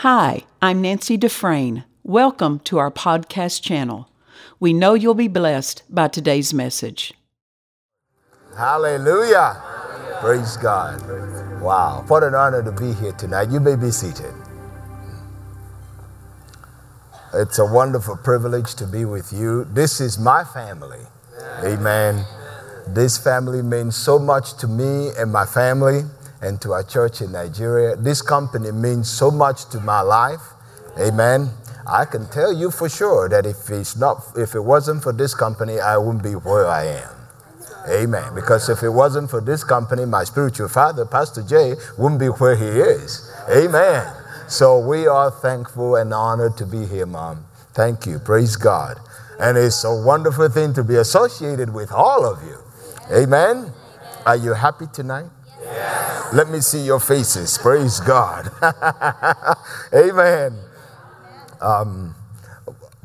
Hi, I'm Nancy Dufresne. Welcome to our podcast channel. We know you'll be blessed by today's message. Hallelujah. Praise God. Wow. What an honor to be here tonight. You may be seated. It's a wonderful privilege to be with you. This is my family. Amen. This family means so much to me and my family and to our church in Nigeria. This company means so much to my life. Amen. I can tell you for sure that if it's not if it wasn't for this company, I wouldn't be where I am. Amen. Because if it wasn't for this company, my spiritual father, Pastor Jay, wouldn't be where he is. Amen. So we are thankful and honored to be here, Mom. Thank you. Praise God. And it's a wonderful thing to be associated with all of you. Amen. Are you happy tonight? Let me see your faces. Praise God. Amen. Um,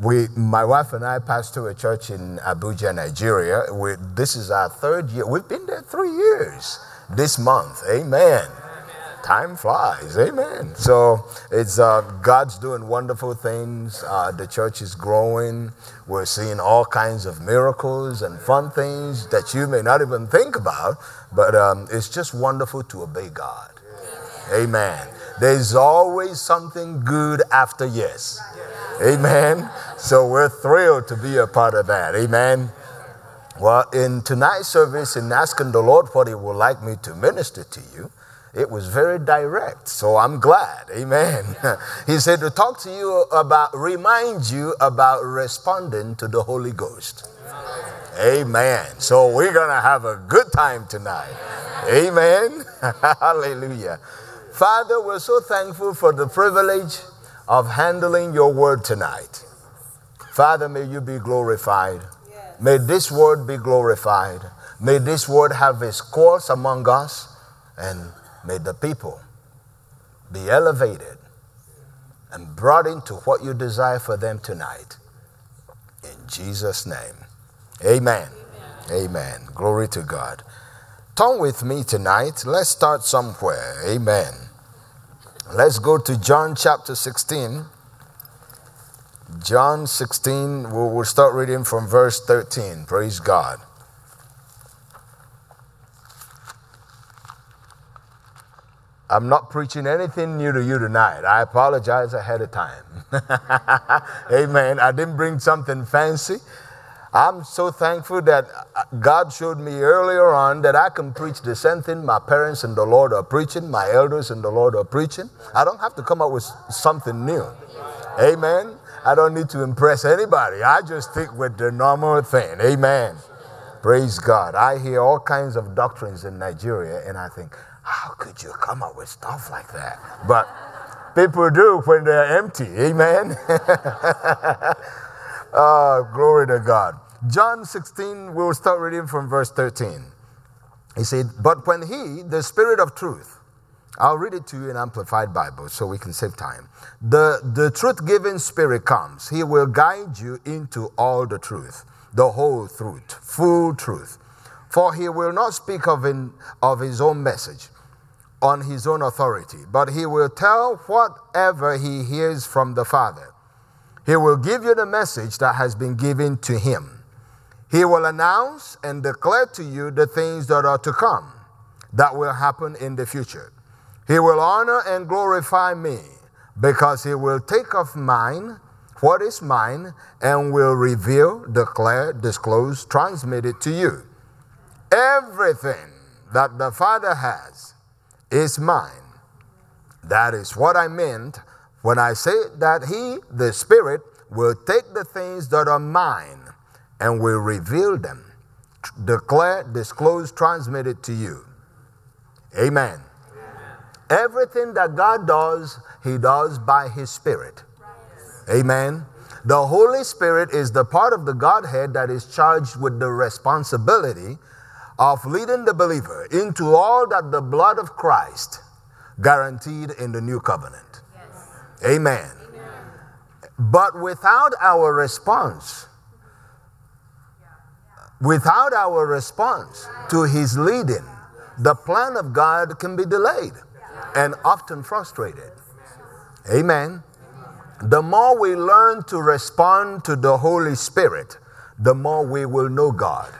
we, my wife and I pastor a church in Abuja, Nigeria. We, this is our third year. We've been there three years this month. Amen time flies. Amen. So it's uh, God's doing wonderful things. Uh, the church is growing. We're seeing all kinds of miracles and fun things that you may not even think about. But um, it's just wonderful to obey God. Amen. There's always something good after yes. Amen. So we're thrilled to be a part of that. Amen. Well, in tonight's service, in asking the Lord what He would like me to minister to you, it was very direct, so I'm glad. Amen. he said to talk to you about, remind you about responding to the Holy Ghost. Amen. So we're going to have a good time tonight. Amen. Hallelujah. Father, we're so thankful for the privilege of handling your word tonight. Father, may you be glorified. May this word be glorified. May this word have its course among us and May the people be elevated and brought into what you desire for them tonight. In Jesus' name. Amen. Amen. Amen. Glory to God. Turn with me tonight. Let's start somewhere. Amen. Let's go to John chapter 16. John 16, we'll, start reading from verse 13. Praise God. I'm not preaching anything new to you tonight. I apologize ahead of time. Amen. I didn't bring something fancy. I'm so thankful that uh, God showed me earlier on that I can preach the same thing my parents and the Lord are preaching, my elders and the Lord are preaching. I don't have to come up with something new. Amen. I don't need to impress anybody. I just stick with the normal thing. Amen. Praise God. I hear all kinds of doctrines in Nigeria and I think, how could you come up with stuff like that? But people do when they're empty. Amen. oh, glory to God. John 16, we'll start reading from verse 13. He said, But when he, the Spirit of truth, I'll read it to you in Amplified Bible so we can save time. The, the truth giving Spirit comes, he will guide you into all the truth, the whole truth, full truth. For he will not speak of, in, of his own message on his own authority, but he will tell whatever he hears from the Father. He will give you the message that has been given to him. He will announce and declare to you the things that are to come, that will happen in the future. He will honor and glorify me, because he will take of mine what is mine and will reveal, declare, disclose, transmit it to you. Everything that the Father has is mine. That is what I meant when I said that He, the Spirit, will take the things that are mine and will reveal them, declare, disclose, transmit it to you. Amen. Amen. Everything that God does, He does by His Spirit. Amen. The Holy Spirit is the part of the Godhead that is charged with the responsibility of leading the believer into all that the blood of Christ guaranteed in the new covenant. Yes. Amen. Amen. But without our response, without our response to his leading, the plan of God can be delayed and often frustrated. Amen. The more we learn to respond to the Holy Spirit, the more we will know God.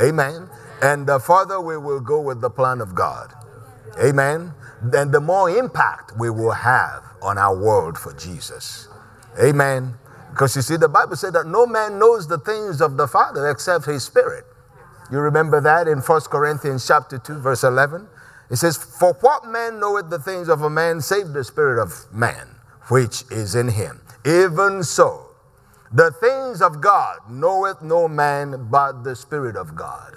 Amen. And the further we will go with the plan of God. Amen. Then the more impact we will have on our world for Jesus. Amen. Because you see, the Bible said that no man knows the things of the Father except his spirit. You remember that in 1 Corinthians chapter 2, verse 11? It says, For what man knoweth the things of a man save the spirit of man, which is in him? Even so, the things of God knoweth no man but the Spirit of God.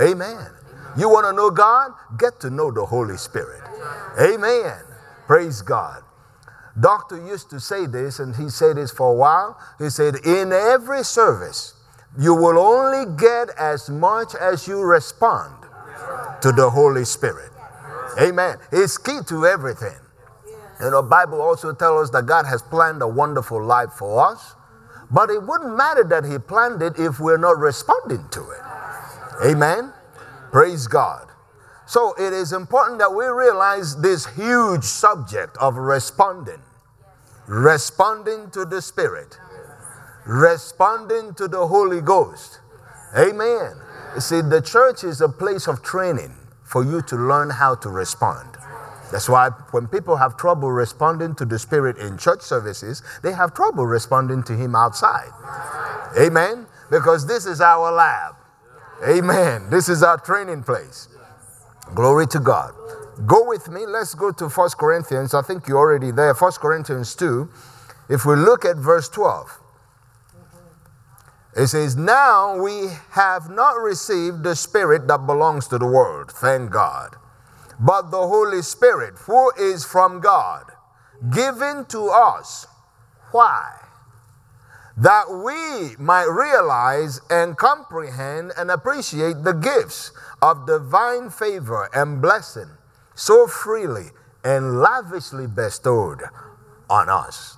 Amen. You want to know God? Get to know the Holy Spirit. Amen. Praise God. Doctor used to say this, and he said this for a while. He said, In every service, you will only get as much as you respond to the Holy Spirit. Amen. It's key to everything. You know, Bible also tells us that God has planned a wonderful life for us, but it wouldn't matter that He planned it if we're not responding to it. Amen. Praise God. So it is important that we realize this huge subject of responding, responding to the Spirit, responding to the Holy Ghost. Amen. You see, the church is a place of training for you to learn how to respond. That's why when people have trouble responding to the Spirit in church services, they have trouble responding to Him outside. Amen. Because this is our lab. Amen. This is our training place. Glory to God. Go with me. Let's go to First Corinthians. I think you're already there. First Corinthians 2. If we look at verse 12, it says, Now we have not received the Spirit that belongs to the world, thank God, but the Holy Spirit, who is from God, given to us. Why? That we might realize and comprehend and appreciate the gifts of divine favor and blessing so freely and lavishly bestowed on us.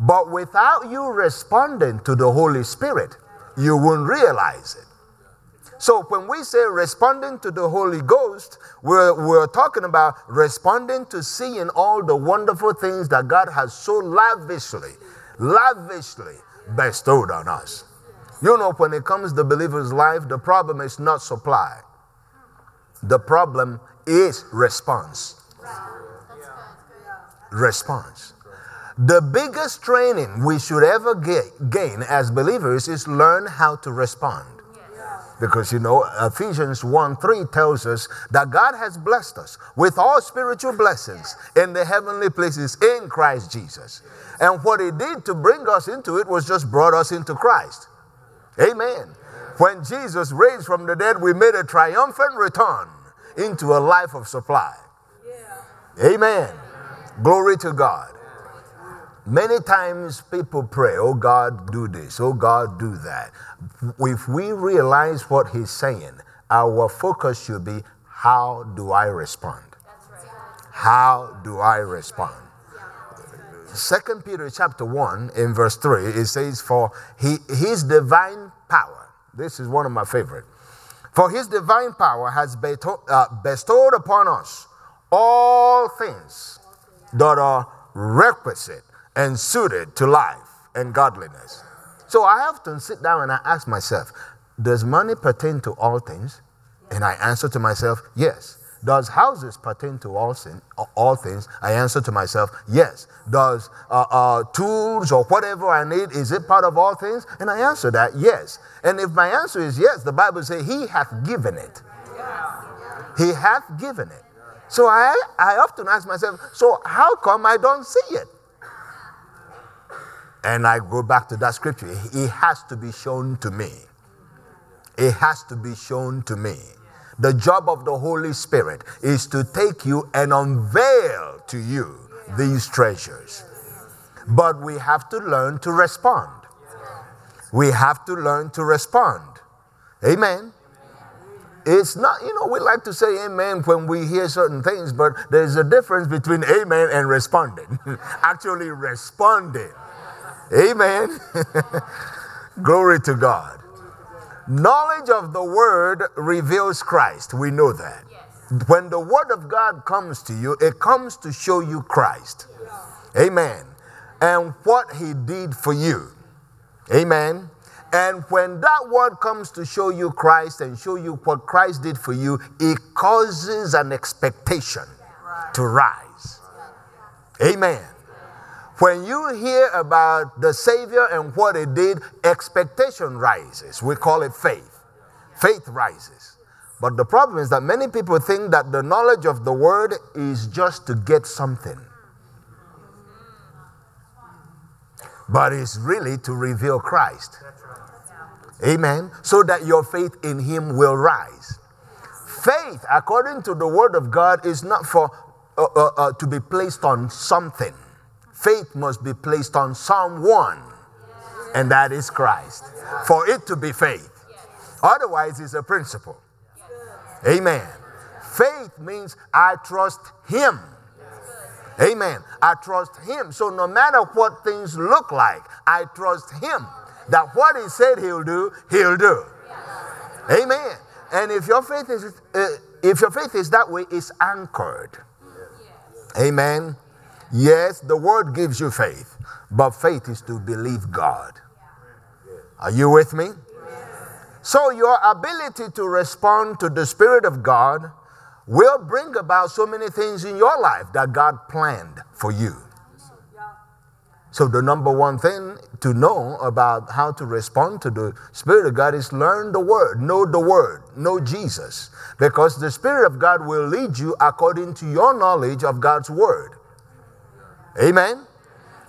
But without you responding to the Holy Spirit, you won't realize it. So when we say responding to the Holy Ghost, we're, we're talking about responding to seeing all the wonderful things that God has so lavishly, lavishly bestowed on us. You know, when it comes to believer's life, the problem is not supply. The problem is response. Response. The biggest training we should ever get, gain as believers is learn how to respond. Because you know, Ephesians 1 3 tells us that God has blessed us with all spiritual blessings in the heavenly places in Christ Jesus. And what He did to bring us into it was just brought us into Christ. Amen. When Jesus raised from the dead, we made a triumphant return into a life of supply. Amen. Glory to God. Many times people pray, Oh God, do this, oh God, do that. If we realize what He's saying, our focus should be how do I respond? How do I respond? Second Peter chapter 1 in verse 3, it says, For he, his divine power, this is one of my favorite. For his divine power has uh, bestowed upon us all things that are requisite and suited to life and godliness. So I to sit down and I ask myself, does money pertain to all things? And I answer to myself, yes. Does houses pertain to all, sin, all things? I answer to myself, yes. Does uh, uh, tools or whatever I need, is it part of all things? And I answer that, yes. And if my answer is yes, the Bible says, He hath given it. He hath given it. So I, I often ask myself, so how come I don't see it? And I go back to that scripture. It has to be shown to me. It has to be shown to me. The job of the Holy Spirit is to take you and unveil to you these treasures. But we have to learn to respond. We have to learn to respond. Amen. It's not, you know, we like to say amen when we hear certain things, but there's a difference between amen and responding. Actually, responding. Amen. Glory to God. Knowledge of the word reveals Christ. We know that. When the word of God comes to you, it comes to show you Christ. Amen. And what he did for you. Amen. And when that word comes to show you Christ and show you what Christ did for you, it causes an expectation to rise. Amen. When you hear about the Savior and what He did, expectation rises. We call it faith. Faith rises. But the problem is that many people think that the knowledge of the Word is just to get something. But it's really to reveal Christ. Amen. So that your faith in Him will rise. Faith, according to the Word of God, is not for uh, uh, uh, to be placed on something. Faith must be placed on someone, and that is Christ. For it to be faith. Otherwise, it's a principle. Amen. Faith means I trust Him. Amen. I trust Him. So no matter what things look like, I trust Him that what He said He'll do, He'll do. Amen. And if your faith is, uh, if your faith is that way, it's anchored. Amen. Yes, the word gives you faith, but faith is to believe God. Are you with me? So, your ability to respond to the Spirit of God will bring about so many things in your life that God planned for you. So, the number one thing to know about how to respond to the Spirit of God is learn the Word, know the Word, know Jesus, because the Spirit of God will lead you according to your knowledge of God's Word. Amen.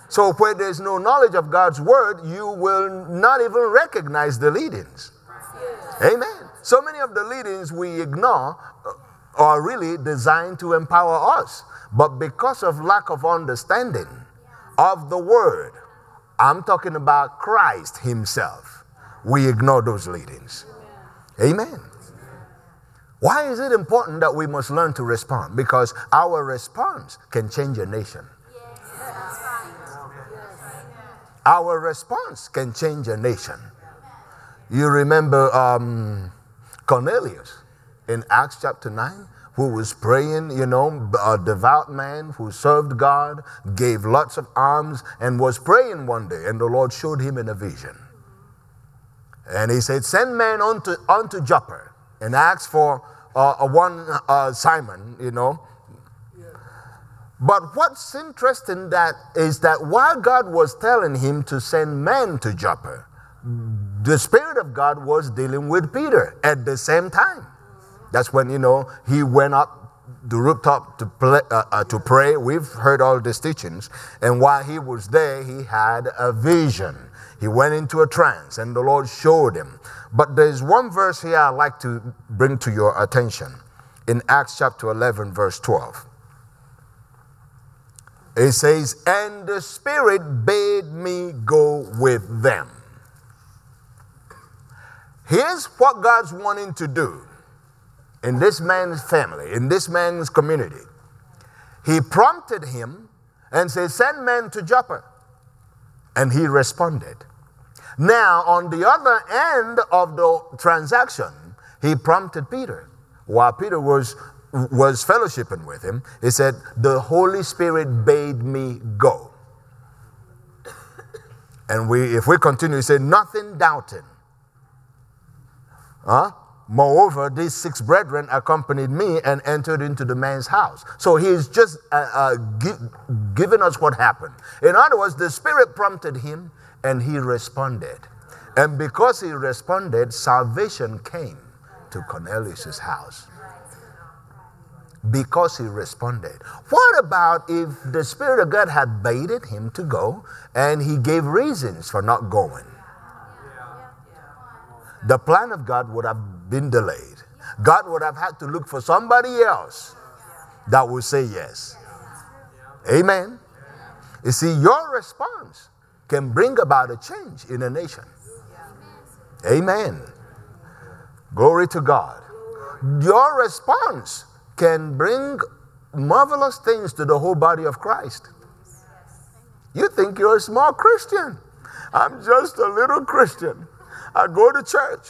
So, where there's no knowledge of God's Word, you will not even recognize the leadings. Amen. So many of the leadings we ignore uh, are really designed to empower us. But because of lack of understanding of the word, I'm talking about Christ Himself, we ignore those leadings. Amen. Why is it important that we must learn to respond? Because our response can change a nation. Our response can change a nation. You remember um, Cornelius in Acts chapter 9, who was praying, you know, a devout man who served God, gave lots of alms, and was praying one day, and the Lord showed him in a vision. And he said, Send men unto, unto Joppa and ask for uh, one uh, Simon, you know. But what's interesting that is that while God was telling him to send men to Joppa, the Spirit of God was dealing with Peter at the same time. That's when, you know, he went up the rooftop to, play, uh, uh, to pray. We've heard all these teachings. And while he was there, he had a vision. He went into a trance, and the Lord showed him. But there's one verse here I'd like to bring to your attention in Acts chapter 11, verse 12. It says, And the Spirit bade me go with them. Here's what God's wanting to do in this man's family, in this man's community. He prompted him and said, Send men to Joppa. And he responded. Now, on the other end of the transaction, he prompted Peter. While Peter was, was fellowshipping with him, he said, The Holy Spirit bade me go. And we, if we continue, he said, Nothing doubting. Huh? Moreover, these six brethren accompanied me and entered into the man's house. So he's just uh, uh, gi- giving us what happened. In other words, the Spirit prompted him and he responded. And because he responded, salvation came to Cornelius' house. Because he responded. What about if the Spirit of God had baited him to go and he gave reasons for not going? the plan of God would have been delayed. God would have had to look for somebody else that would say yes. Amen. You see, your response can bring about a change in a nation. Amen. Glory to God. Your response can bring marvelous things to the whole body of Christ. You think you're a small Christian. I'm just a little Christian. I go to church.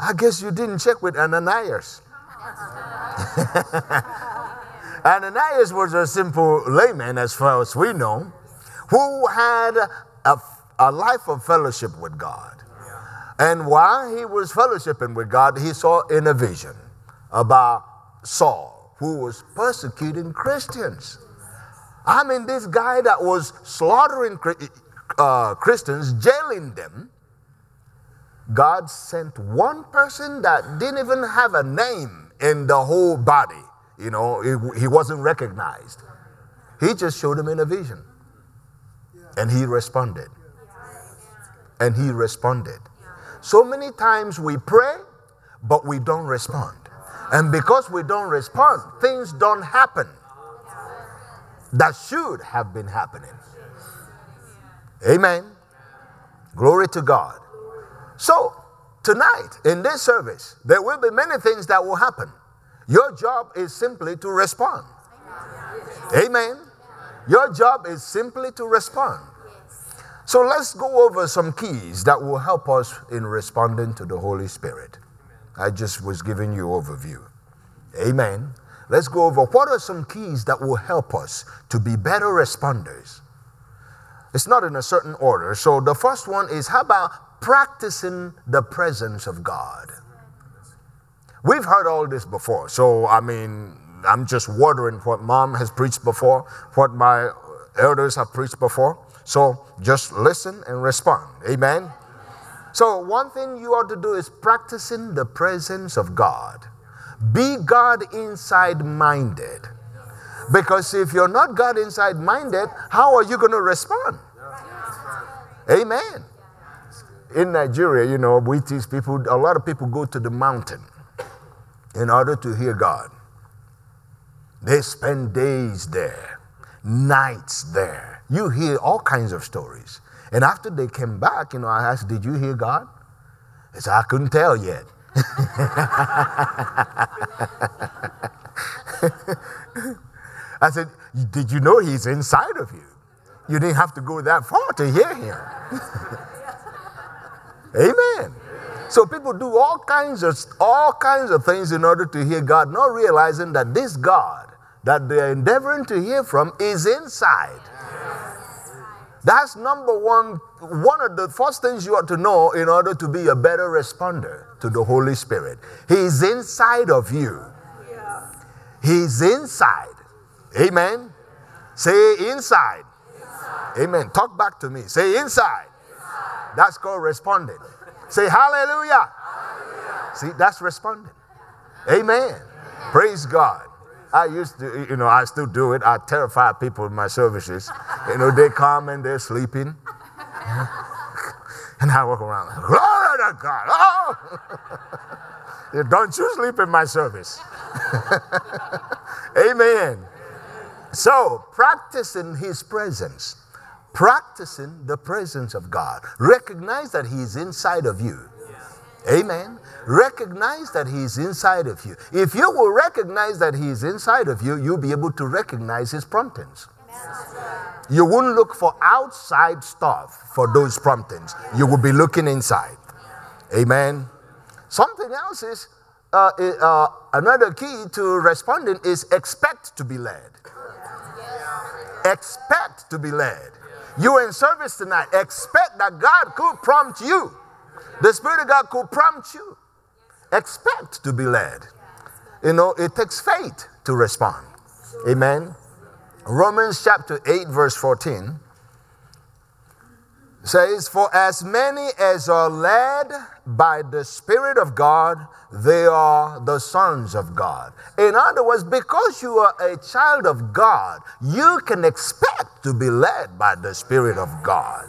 I guess you didn't check with Ananias. Ananias was a simple layman, as far as we know, who had a, a life of fellowship with God. And while he was fellowshipping with God, he saw in a vision about Saul, who was persecuting Christians. I mean, this guy that was slaughtering uh, Christians, jailing them, God sent one person that didn't even have a name in the whole body. You know, he, he wasn't recognized. He just showed him in a vision. And he responded. And he responded. So many times we pray, but we don't respond. And because we don't respond, things don't happen that should have been happening. Amen. Glory to God. So, tonight in this service, there will be many things that will happen. Your job is simply to respond. Amen. Your job is simply to respond. So let's go over some keys that will help us in responding to the Holy Spirit. I just was giving you overview. Amen. Let's go over what are some keys that will help us to be better responders. It's not in a certain order. So the first one is how about practicing the presence of God? We've heard all this before. So, I mean, I'm just watering what mom has preached before, what my elders have preached before. So just listen and respond. Amen. So, one thing you ought to do is practicing the presence of God. Be God inside minded. Because if you're not God inside minded, how are you going to respond? Amen. In Nigeria, you know, we teach people, a lot of people go to the mountain in order to hear God. They spend days there, nights there you hear all kinds of stories. And after they came back, you know, I asked, Did you hear God? They said, I couldn't tell yet. I said, Did you know He's inside of you? You didn't have to go that far to hear Him. Amen. So people do all kinds of all kinds of things in order to hear God, not realizing that this God that they're endeavoring to hear from is inside. That's number one, one of the first things you ought to know in order to be a better responder to the Holy Spirit. He's inside of you. He's inside. Amen. Say inside. inside. Amen. Talk back to me. Say inside. inside. That's called responding. Say hallelujah. hallelujah. See, that's responding. Amen. Amen. Praise God. I used to, you know, I still do it. I terrify people in my services. You know, they come and they're sleeping. and I walk around, glory to God. Oh! Don't you sleep in my service. Amen. So, practicing His presence, practicing the presence of God. Recognize that He is inside of you. Amen. Recognize that He is inside of you. If you will recognize that He is inside of you, you'll be able to recognize His promptings. You won't look for outside stuff for those promptings. You will be looking inside. Amen. Something else is uh, uh, another key to responding is expect to be led. Expect to be led. You're in service tonight. Expect that God could prompt you. The Spirit of God could prompt you. Expect to be led. You know, it takes faith to respond. Amen. Romans chapter 8, verse 14 says, For as many as are led by the Spirit of God, they are the sons of God. In other words, because you are a child of God, you can expect to be led by the Spirit of God.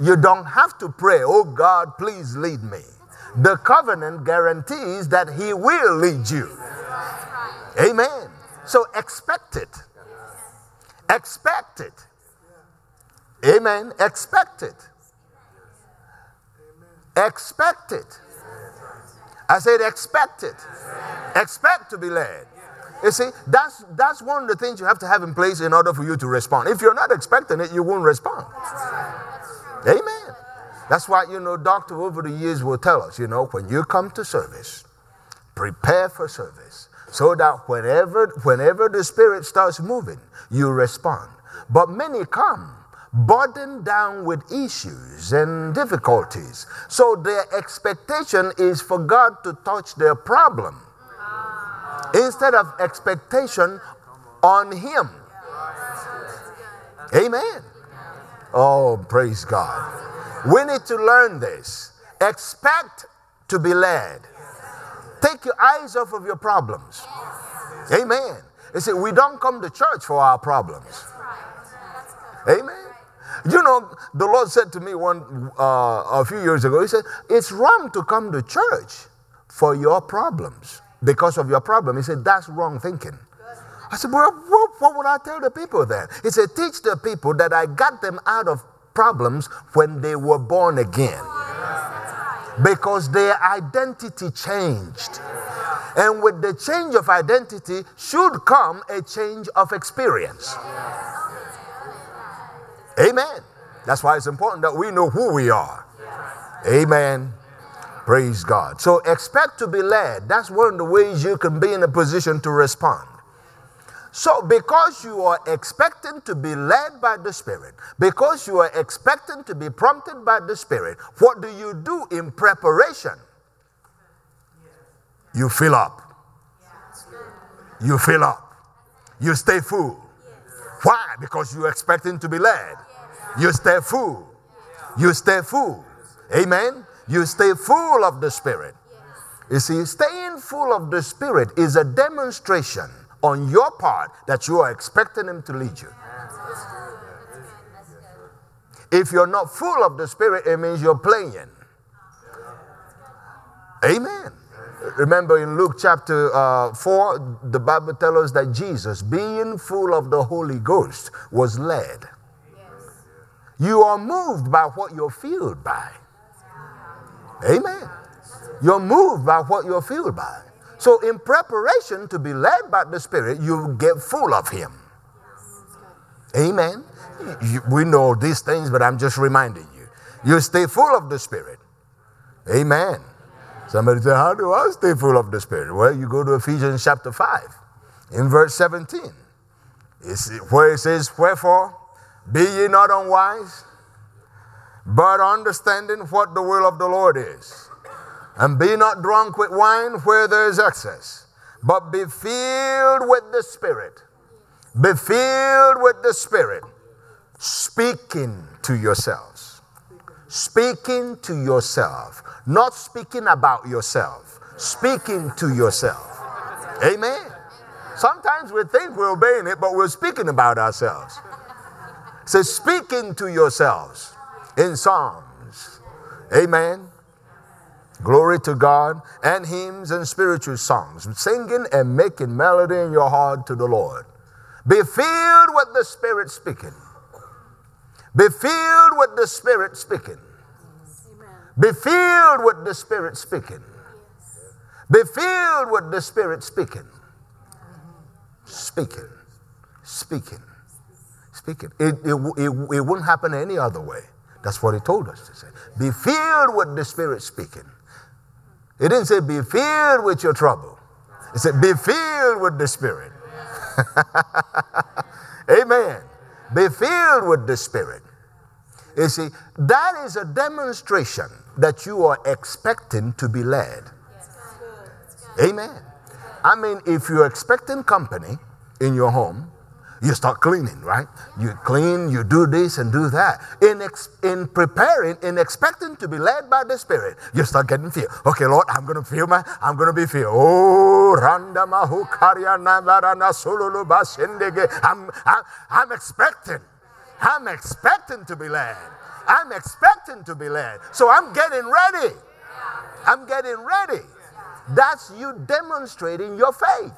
You don't have to pray, Oh God, please lead me. The covenant guarantees that He will lead you. Amen. So expect it. Expect it. Amen. Expect it. Expect it. I said, expect it. Expect to be led. You see, that's that's one of the things you have to have in place in order for you to respond. If you're not expecting it, you won't respond. Amen. That's why, you know, doctor over the years will tell us, you know, when you come to service, Prepare for service so that whenever, whenever the Spirit starts moving, you respond. But many come burdened down with issues and difficulties. So their expectation is for God to touch their problem instead of expectation on Him. Amen. Oh, praise God. We need to learn this. Expect to be led. Take your eyes off of your problems. Amen. They say, we don't come to church for our problems. Amen. You know, the Lord said to me one uh, a few years ago, He said, It's wrong to come to church for your problems because of your problem. He said, That's wrong thinking. I said, Well, what, what would I tell the people then? He said, Teach the people that I got them out of problems when they were born again because their identity changed. And with the change of identity should come a change of experience. Amen. That's why it's important that we know who we are. Amen. Praise God. So expect to be led. That's one of the ways you can be in a position to respond. So, because you are expecting to be led by the Spirit, because you are expecting to be prompted by the Spirit, what do you do in preparation? You fill up. You fill up. You stay full. Why? Because you're expecting to be led. You stay full. You stay full. Amen. You stay full of the Spirit. You see, staying full of the Spirit is a demonstration on your part that you are expecting Him to lead you. If you're not full of the Spirit, it means you're playing. Amen. Remember in Luke chapter uh, 4, the Bible tells us that Jesus, being full of the Holy Ghost, was led. You are moved by what you're filled by. Amen. You're moved by what you're filled by. So, in preparation to be led by the Spirit, you get full of Him. Amen. We know these things, but I'm just reminding you. You stay full of the Spirit. Amen. Somebody say, How do I stay full of the Spirit? Well, you go to Ephesians chapter 5, in verse 17. It's where it says, Wherefore, be ye not unwise, but understanding what the will of the Lord is. And be not drunk with wine where there is excess, but be filled with the Spirit. Be filled with the Spirit, speaking to yourselves. Speaking to yourself, not speaking about yourself, speaking to yourself. Amen. Sometimes we think we're obeying it, but we're speaking about ourselves. So speaking to yourselves in Psalms. Amen. Glory to God, and hymns and spiritual songs, singing and making melody in your heart to the Lord. Be filled with the Spirit speaking. Be filled with the Spirit speaking. Be filled with the Spirit speaking. Be filled with the Spirit speaking. Speaking. Speaking. Speaking. It, it, it, it wouldn't happen any other way. That's what he told us to say. Be filled with the Spirit speaking. It didn't say be filled with your trouble. It said be filled with the Spirit. Amen. Be filled with the Spirit. You see, that is a demonstration that you are expecting to be led. Amen. I mean, if you're expecting company in your home, you start cleaning, right? You clean, you do this and do that. In, ex- in preparing, in expecting to be led by the Spirit, you start getting filled. Okay, Lord, I'm going to feel my, I'm going to be filled. Oh, randa I'm, I'm, I'm expecting. I'm expecting to be led. I'm expecting to be led. So I'm getting ready. I'm getting ready. That's you demonstrating your faith.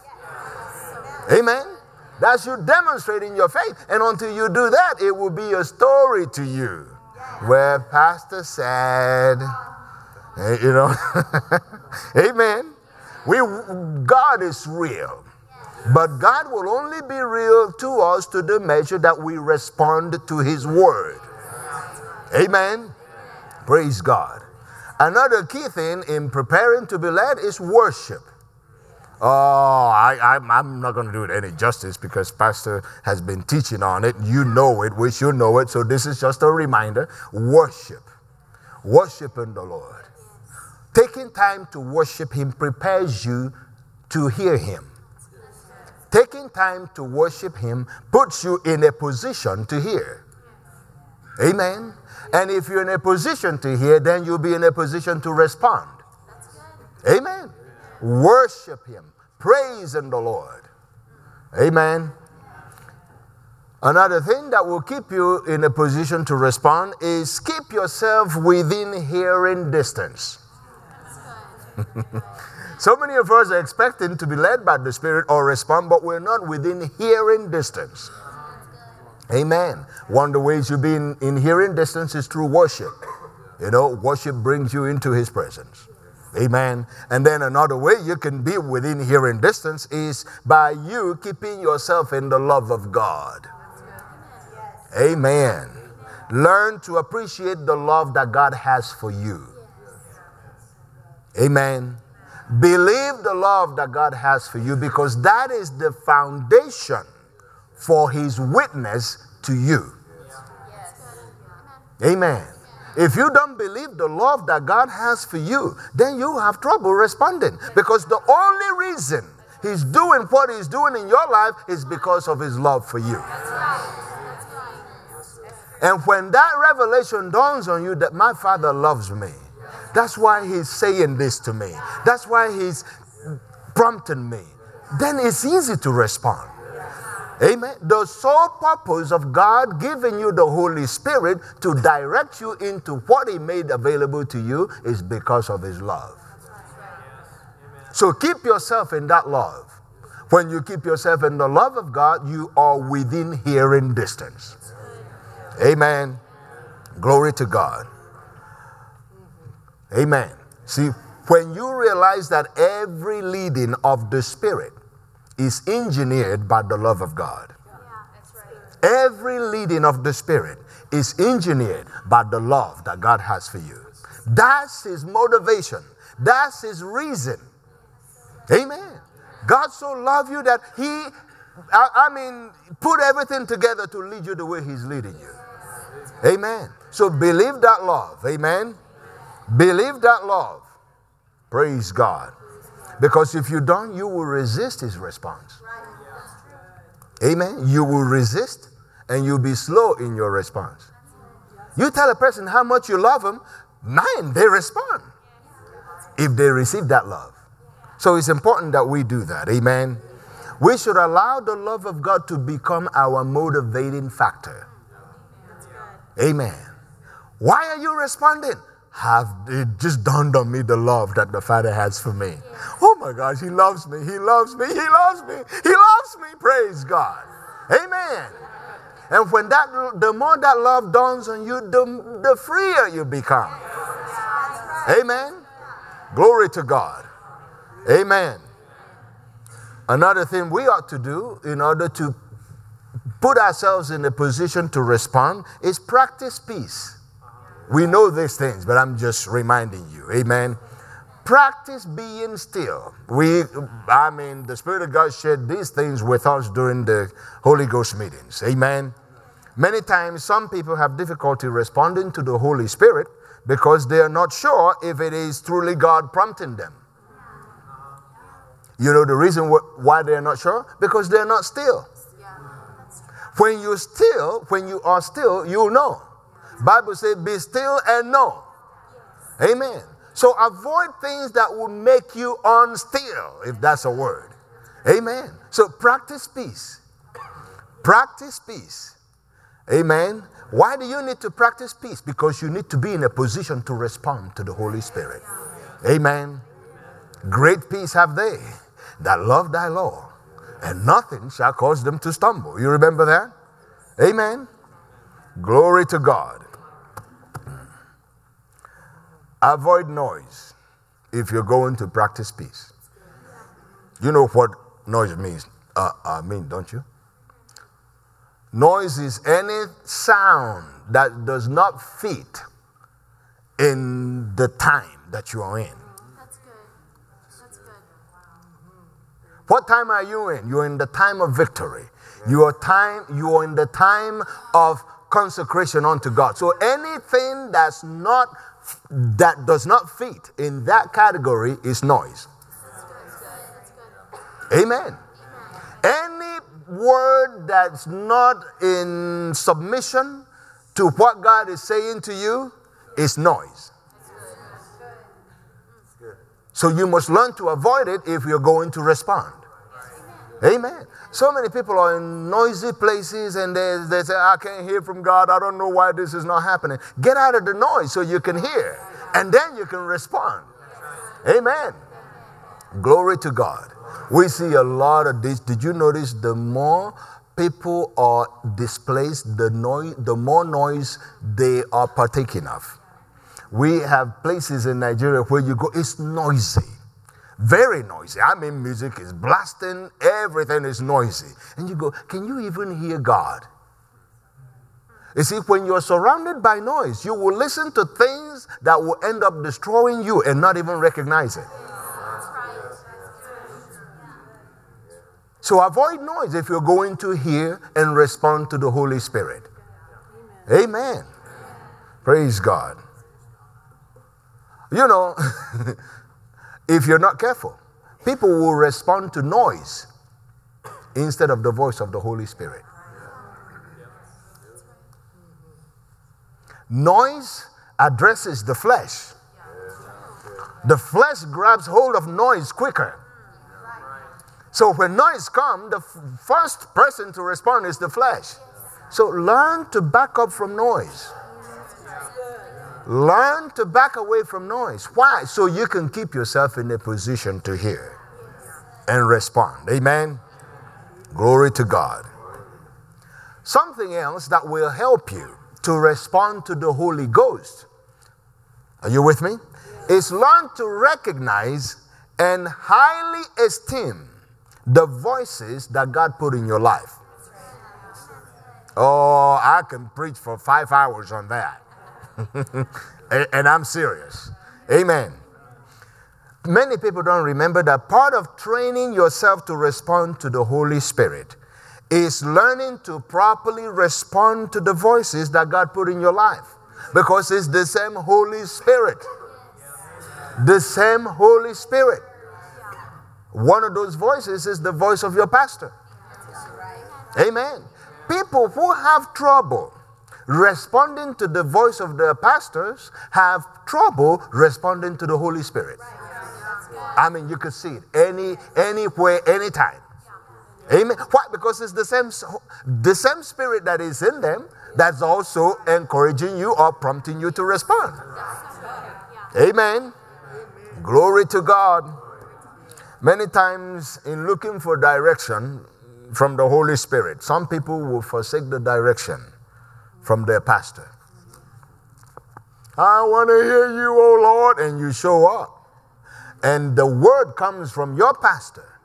Amen. That's you demonstrating your faith. And until you do that, it will be a story to you. Where Pastor said, eh, you know, amen. We, God is real. But God will only be real to us to the measure that we respond to His word. Amen. Praise God. Another key thing in preparing to be led is worship. Oh, I, I'm, I'm not going to do it any justice because Pastor has been teaching on it. You know it, we should know it. So this is just a reminder. Worship. Worshiping the Lord. Taking time to worship Him prepares you to hear Him. Taking time to worship Him puts you in a position to hear. Amen. And if you're in a position to hear, then you'll be in a position to respond. Amen. Worship Him. Praise in the Lord. Amen. Another thing that will keep you in a position to respond is keep yourself within hearing distance. so many of us are expecting to be led by the Spirit or respond, but we're not within hearing distance. Amen. One of the ways you be in hearing distance is through worship. You know, worship brings you into His presence. Amen. And then another way you can be within hearing distance is by you keeping yourself in the love of God. Amen. Learn to appreciate the love that God has for you. Amen. Believe the love that God has for you because that is the foundation for His witness to you. Amen. If you don't believe the love that God has for you, then you have trouble responding because the only reason He's doing what He's doing in your life is because of His love for you. And when that revelation dawns on you that my Father loves me, that's why He's saying this to me, that's why He's prompting me, then it's easy to respond. Amen. The sole purpose of God giving you the Holy Spirit to direct you into what He made available to you is because of His love. So keep yourself in that love. When you keep yourself in the love of God, you are within hearing distance. Amen. Glory to God. Amen. See, when you realize that every leading of the Spirit is engineered by the love of God. Every leading of the Spirit is engineered by the love that God has for you. That's His motivation, that's His reason. Amen. God so loved you that He, I, I mean, put everything together to lead you the way He's leading you. Amen. So believe that love. Amen. Believe that love. Praise God. Because if you don't, you will resist his response. Amen. You will resist and you'll be slow in your response. You tell a person how much you love them, nine, they respond if they receive that love. So it's important that we do that. Amen. We should allow the love of God to become our motivating factor. Amen. Why are you responding? Have it just dawned on me the love that the Father has for me. Oh my gosh, He loves me, He loves me, He loves me, He loves me. Praise God. Amen. And when that the more that love dawns on you, the, the freer you become. Amen. Glory to God. Amen. Another thing we ought to do in order to put ourselves in a position to respond is practice peace. We know these things, but I'm just reminding you. Amen. Practice being still. We, I mean, the Spirit of God shared these things with us during the Holy Ghost meetings. Amen. Many times, some people have difficulty responding to the Holy Spirit because they are not sure if it is truly God prompting them. You know the reason why they are not sure? Because they are not still. When you still, when you are still, you'll know. Bible says, be still and know. Amen. So avoid things that will make you unstill, if that's a word. Amen. So practice peace. Practice peace. Amen. Why do you need to practice peace? Because you need to be in a position to respond to the Holy Spirit. Amen. Great peace have they that love thy law, and nothing shall cause them to stumble. You remember that? Amen. Glory to God. Avoid noise if you're going to practice peace. You know what noise means, uh, uh, mean, don't you? Noise is any sound that does not fit in the time that you are in. That's good. That's good. What time are you in? You're in the time of victory. You are time, you are in the time of consecration unto God. So anything that's not that does not fit in that category is noise. Amen. Any word that's not in submission to what God is saying to you is noise. So you must learn to avoid it if you're going to respond. Amen. So many people are in noisy places and they, they say, I can't hear from God. I don't know why this is not happening. Get out of the noise so you can hear and then you can respond. Amen. Glory to God. We see a lot of this. Did you notice the more people are displaced, the noise, the more noise they are partaking of. We have places in Nigeria where you go, it's noisy. Very noisy. I mean, music is blasting, everything is noisy. And you go, Can you even hear God? You see, when you're surrounded by noise, you will listen to things that will end up destroying you and not even recognize it. So avoid noise if you're going to hear and respond to the Holy Spirit. Amen. Amen. Praise God. You know, if you're not careful, people will respond to noise instead of the voice of the Holy Spirit. Noise addresses the flesh. The flesh grabs hold of noise quicker. So when noise comes, the f- first person to respond is the flesh. So learn to back up from noise. Learn to back away from noise. Why? So you can keep yourself in a position to hear and respond. Amen. Glory to God. Something else that will help you to respond to the Holy Ghost. Are you with me? Is learn to recognize and highly esteem the voices that God put in your life. Oh, I can preach for five hours on that. and I'm serious. Amen. Many people don't remember that part of training yourself to respond to the Holy Spirit is learning to properly respond to the voices that God put in your life. Because it's the same Holy Spirit. The same Holy Spirit. One of those voices is the voice of your pastor. Amen. People who have trouble responding to the voice of their pastors have trouble responding to the Holy Spirit. I mean, you could see it any anywhere, anytime. Amen. Why? Because it's the same, the same spirit that is in them that's also encouraging you or prompting you to respond. Amen. Glory to God. Many times, in looking for direction from the Holy Spirit, some people will forsake the direction from their pastor. I want to hear you, oh Lord, and you show up. And the word comes from your pastor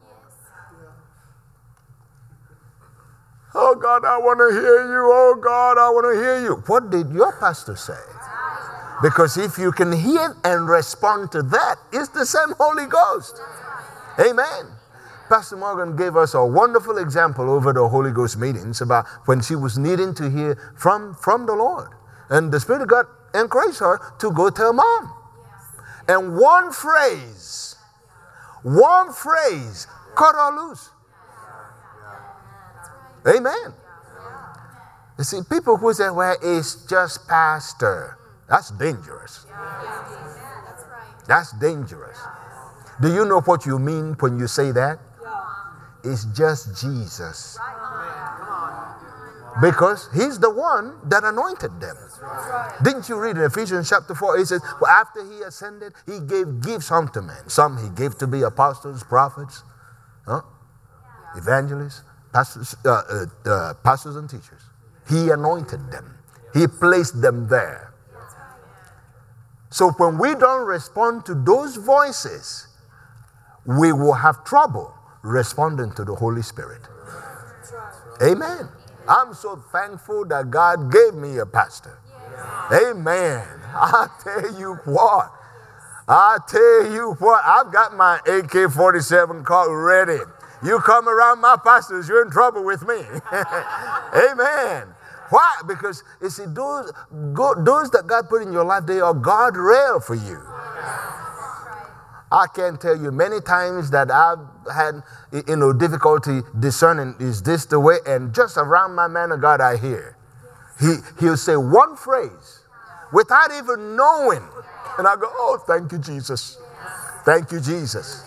Oh God, I want to hear you. Oh God, I want to hear you. What did your pastor say? Because if you can hear and respond to that, it's the same Holy Ghost. Amen. Pastor Morgan gave us a wonderful example over the Holy Ghost meetings about when she was needing to hear from, from the Lord. And the Spirit of God encouraged her to go tell mom. And one phrase, one phrase cut her loose. Amen. You see, people who say, well, it's just pastor, that's dangerous. That's dangerous. Do you know what you mean when you say that? It's just Jesus. Because he's the one that anointed them. Didn't you read in Ephesians chapter 4? He says, well, after he ascended, he gave gifts unto men. Some he gave to be apostles, prophets, huh? evangelists, pastors, uh, uh, uh, pastors and teachers. He anointed them, He placed them there. So when we don't respond to those voices, we will have trouble responding to the Holy Spirit. Amen. I'm so thankful that God gave me a pastor. Amen. I tell you what. I tell you what, I've got my AK 47 car ready You come around my pastors, you're in trouble with me. Amen. Why? Because you see, those, those that God put in your life, they are guardrail for you. I can tell you many times that I've had you know difficulty discerning is this the way, and just around my man of God I hear. He he'll say one phrase without even knowing. And I go, Oh, thank you, Jesus. Thank you, Jesus.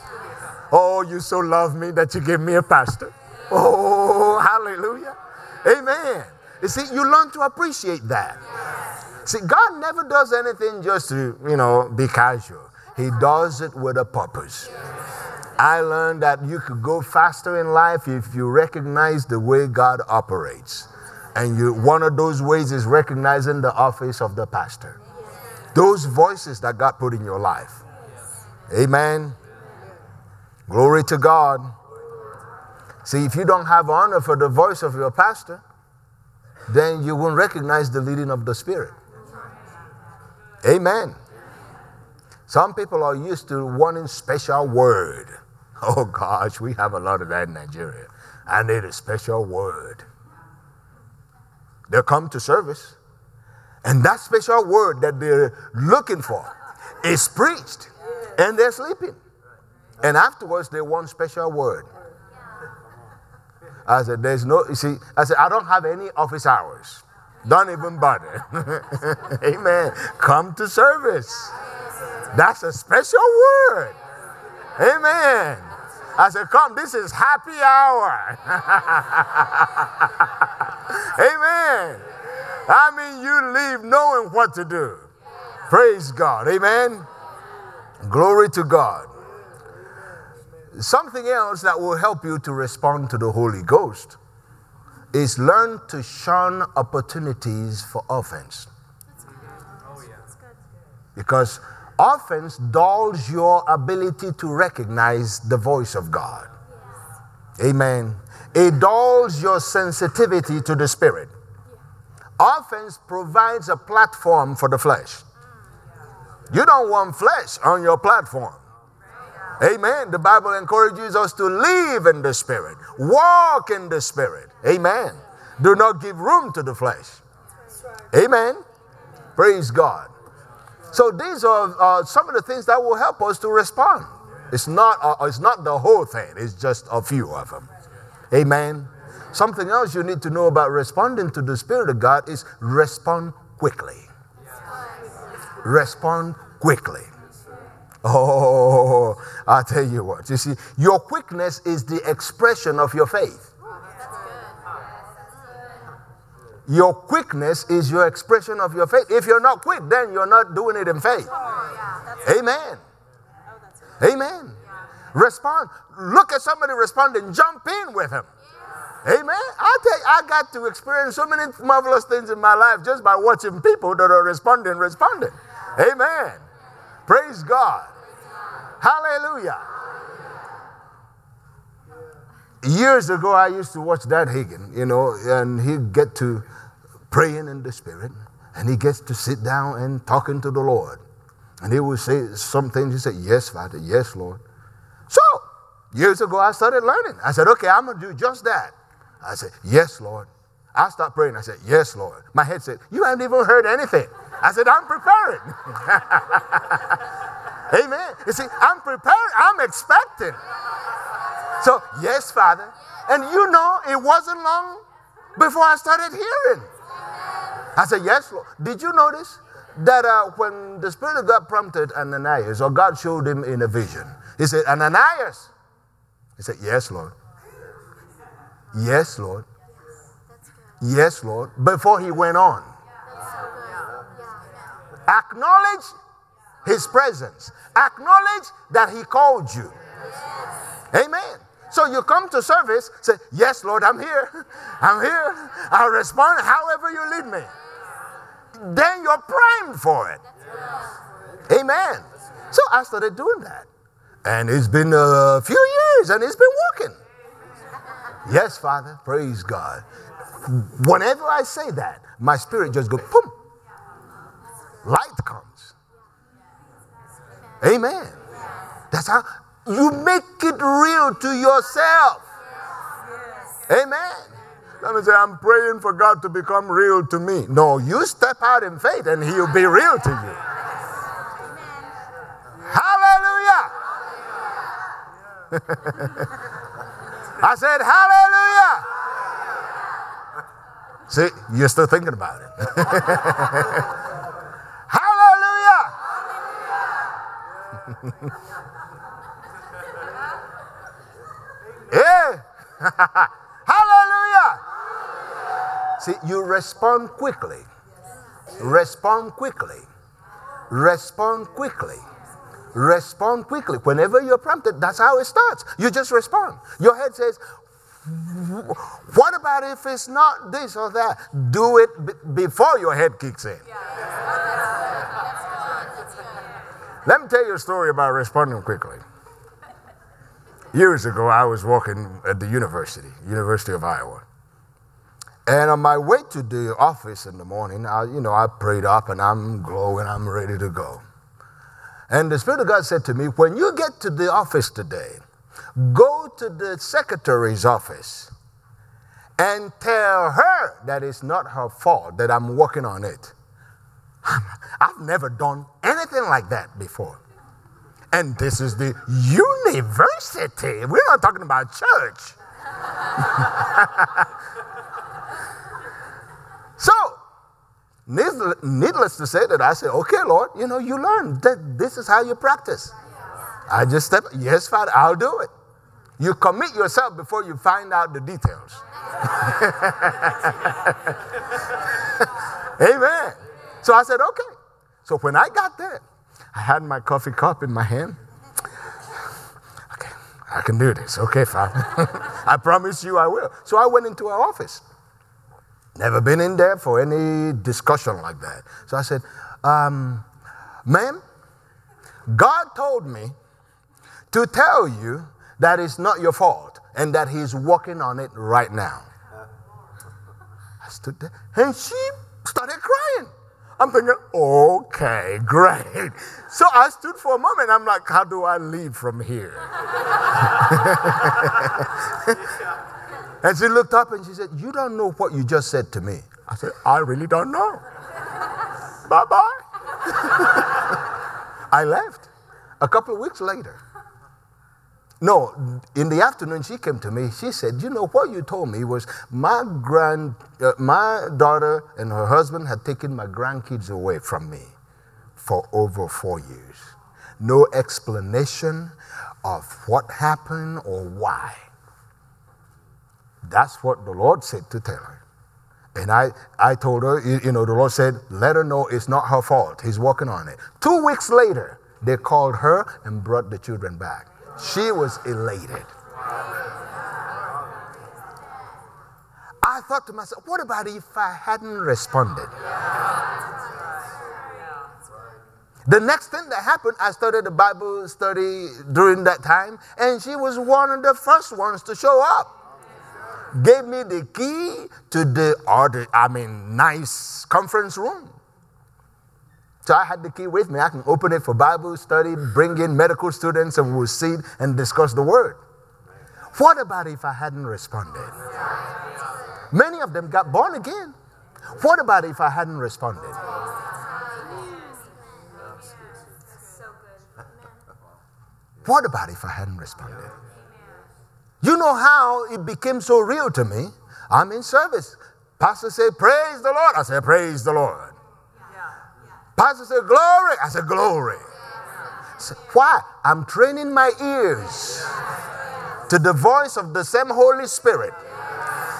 Oh, you so love me that you give me a pastor. Oh, hallelujah. Amen. You see, you learn to appreciate that. See, God never does anything just to, you know, be casual. He does it with a purpose. I learned that you could go faster in life if you recognize the way God operates. And you, one of those ways is recognizing the office of the pastor. Those voices that God put in your life. Amen. Glory to God. See, if you don't have honor for the voice of your pastor, then you won't recognize the leading of the Spirit. Amen. Some people are used to wanting special word. Oh gosh, we have a lot of that in Nigeria. I need a special word. They'll come to service, and that special word that they're looking for is preached, and they're sleeping. And afterwards, they want special word. I said, There's no, you see, I said, I don't have any office hours. Don't even bother. Amen. Come to service. That's a special word. Amen. I said, Come, this is happy hour. Amen. I mean, you leave knowing what to do. Praise God. Amen. Glory to God. Something else that will help you to respond to the Holy Ghost is learn to shun opportunities for offense. Because offense dulls your ability to recognize the voice of God. Amen. It dulls your sensitivity to the Spirit. Offense provides a platform for the flesh. Mm, you don't want flesh on your platform. Amen. The Bible encourages us to live in the Spirit, walk in the Spirit. Amen. Do not give room to the flesh. Amen. Praise God. So these are uh, some of the things that will help us to respond. It's not, uh, it's not the whole thing, it's just a few of them. Amen. Something else you need to know about responding to the Spirit of God is respond quickly. Respond quickly. Oh, i tell you what. You see, your quickness is the expression of your faith. Your quickness is your expression of your faith. If you're not quick, then you're not doing it in faith. Oh, Amen. Oh, Amen. Respond. Look at somebody respond and jump in with him. Amen. I tell you, I got to experience so many marvelous things in my life just by watching people that are responding, responding. Amen. Praise God. Hallelujah. Years ago, I used to watch Dad Hagin, you know, and he'd get to praying in the Spirit, and he gets to sit down and talking to the Lord. And he would say some things. He said, Yes, Father, yes, Lord. So, years ago, I started learning. I said, Okay, I'm going to do just that. I said, Yes, Lord. I stopped praying. I said, Yes, Lord. My head said, You haven't even heard anything. I said, I'm preparing. Amen. You see, I'm preparing, I'm expecting. So, yes, Father. And you know, it wasn't long before I started hearing. I said, Yes, Lord. Did you notice that uh, when the Spirit of God prompted Ananias, or God showed him in a vision, he said, Ananias. He said, Yes, Lord. Yes, Lord. Yes, Lord. Before he went on. Acknowledge his presence. Acknowledge that he called you. Amen. So you come to service, say, Yes, Lord, I'm here. I'm here. I'll respond however you lead me then you're primed for it. Amen. So I started doing that. And it's been a few years and it's been working. Yes, Father. Praise God. Whenever I say that, my spirit just goes, boom. Light comes. Amen. That's how you make it real to yourself. Amen. Let me say, I'm praying for God to become real to me. No, you step out in faith and He'll be real to you. Hallelujah. I said, Hallelujah. See, you're still thinking about it. Hallelujah. yeah. See, you respond quickly. Respond quickly. Respond quickly. Respond quickly. Whenever you're prompted, that's how it starts. You just respond. Your head says, what about if it's not this or that? Do it b- before your head kicks in. Let me tell you a story about responding quickly. Years ago, I was walking at the university, University of Iowa. And on my way to the office in the morning, I, you know, I prayed up and I'm glowing, I'm ready to go. And the Spirit of God said to me, When you get to the office today, go to the secretary's office and tell her that it's not her fault that I'm working on it. I've never done anything like that before. And this is the university. We're not talking about church. so, needless to say that I said, okay, Lord, you know, you learn that this is how you practice. I just step, yes, Father, I'll do it. You commit yourself before you find out the details. Amen. So I said, okay. So when I got there, I had my coffee cup in my hand. I can do this. Okay, Father. I promise you I will. So I went into her office. Never been in there for any discussion like that. So I said, um, ma'am, God told me to tell you that it's not your fault and that He's working on it right now. I stood there and she started crying. I'm thinking, okay, great. So I stood for a moment. I'm like, how do I leave from here? and she looked up and she said, You don't know what you just said to me. I said, I really don't know. bye bye. I left. A couple of weeks later, no, in the afternoon she came to me. She said, "You know what you told me was my grand, uh, my daughter and her husband had taken my grandkids away from me for over four years. No explanation of what happened or why. That's what the Lord said to tell her." And I, I told her, you know, the Lord said, let her know it's not her fault. He's working on it. Two weeks later, they called her and brought the children back. She was elated. I thought to myself, what about if I hadn't responded? The next thing that happened, I started the Bible study during that time, and she was one of the first ones to show up. Gave me the key to the, or the, I mean, nice conference room. So I had the key with me. I can open it for Bible study, bring in medical students, and we'll sit and discuss the word. What about if I hadn't responded? Many of them got born again. What about if I hadn't responded? What about if I hadn't responded? You know how it became so real to me? I'm in service. Pastor said, Praise the Lord. I said, Praise the Lord. Pastor said, Glory. I said, Glory. Said, Why? I'm training my ears to the voice of the same Holy Spirit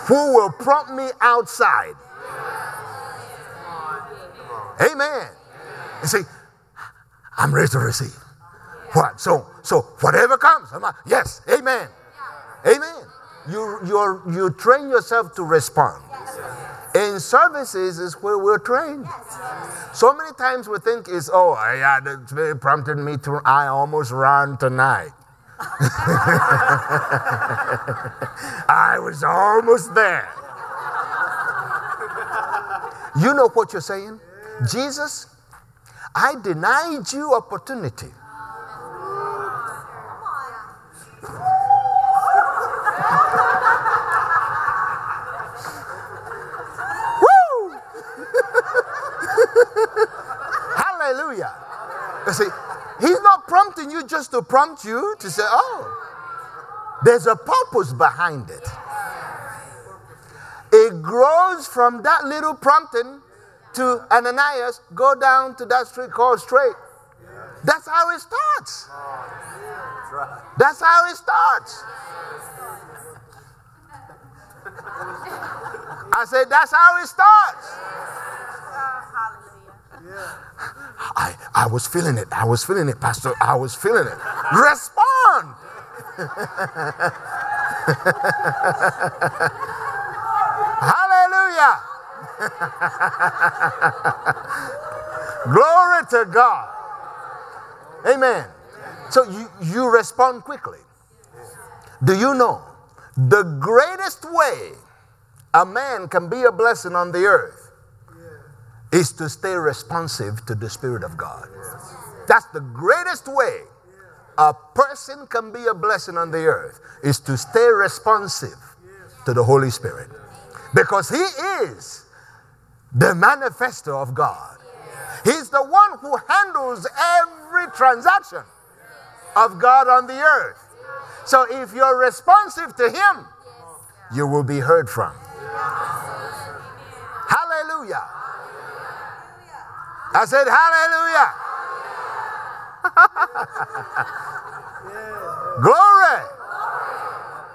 who will prompt me outside. Amen. You see, I'm ready to receive. What? So, so whatever comes, I'm like, yes, amen. Amen. You, you you train yourself to respond. In services is where we're trained. So many times we think is, oh, yeah, that prompted me to, I almost ran tonight. I was almost there. You know what you're saying? Jesus, I denied you opportunity. You see, he's not prompting you just to prompt you to say, oh, there's a purpose behind it. It grows from that little prompting to Ananias, go down to that street called Straight. That's how it starts. That's how it starts. I said, that's how it starts. I, I was feeling it. I was feeling it, Pastor. I was feeling it. Respond. Hallelujah. Glory to God. Amen. So you, you respond quickly. Do you know the greatest way a man can be a blessing on the earth is to stay responsive to the Spirit of God? That's the greatest way a person can be a blessing on the earth is to stay responsive to the Holy Spirit. Because He is the manifesto of God. He's the one who handles every transaction of God on the earth. So if you're responsive to Him, you will be heard from. Hallelujah. I said, Hallelujah. Glory.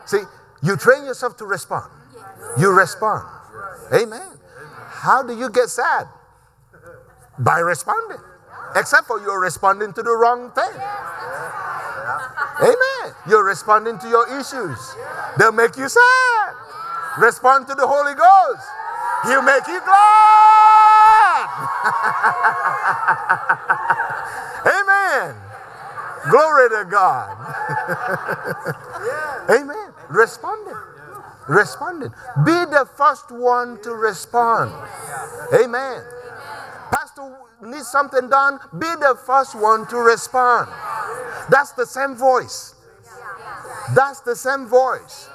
See, you train yourself to respond. You respond. Amen. How do you get sad? By responding. Except for you're responding to the wrong thing. Amen. You're responding to your issues. They'll make you sad. Respond to the Holy Ghost. He'll make you glad. Amen. Glory to God. Amen. Responding. Responding. Be the first one to respond. Amen. Pastor needs something done. Be the first one to respond. That's the same voice. That's the same voice.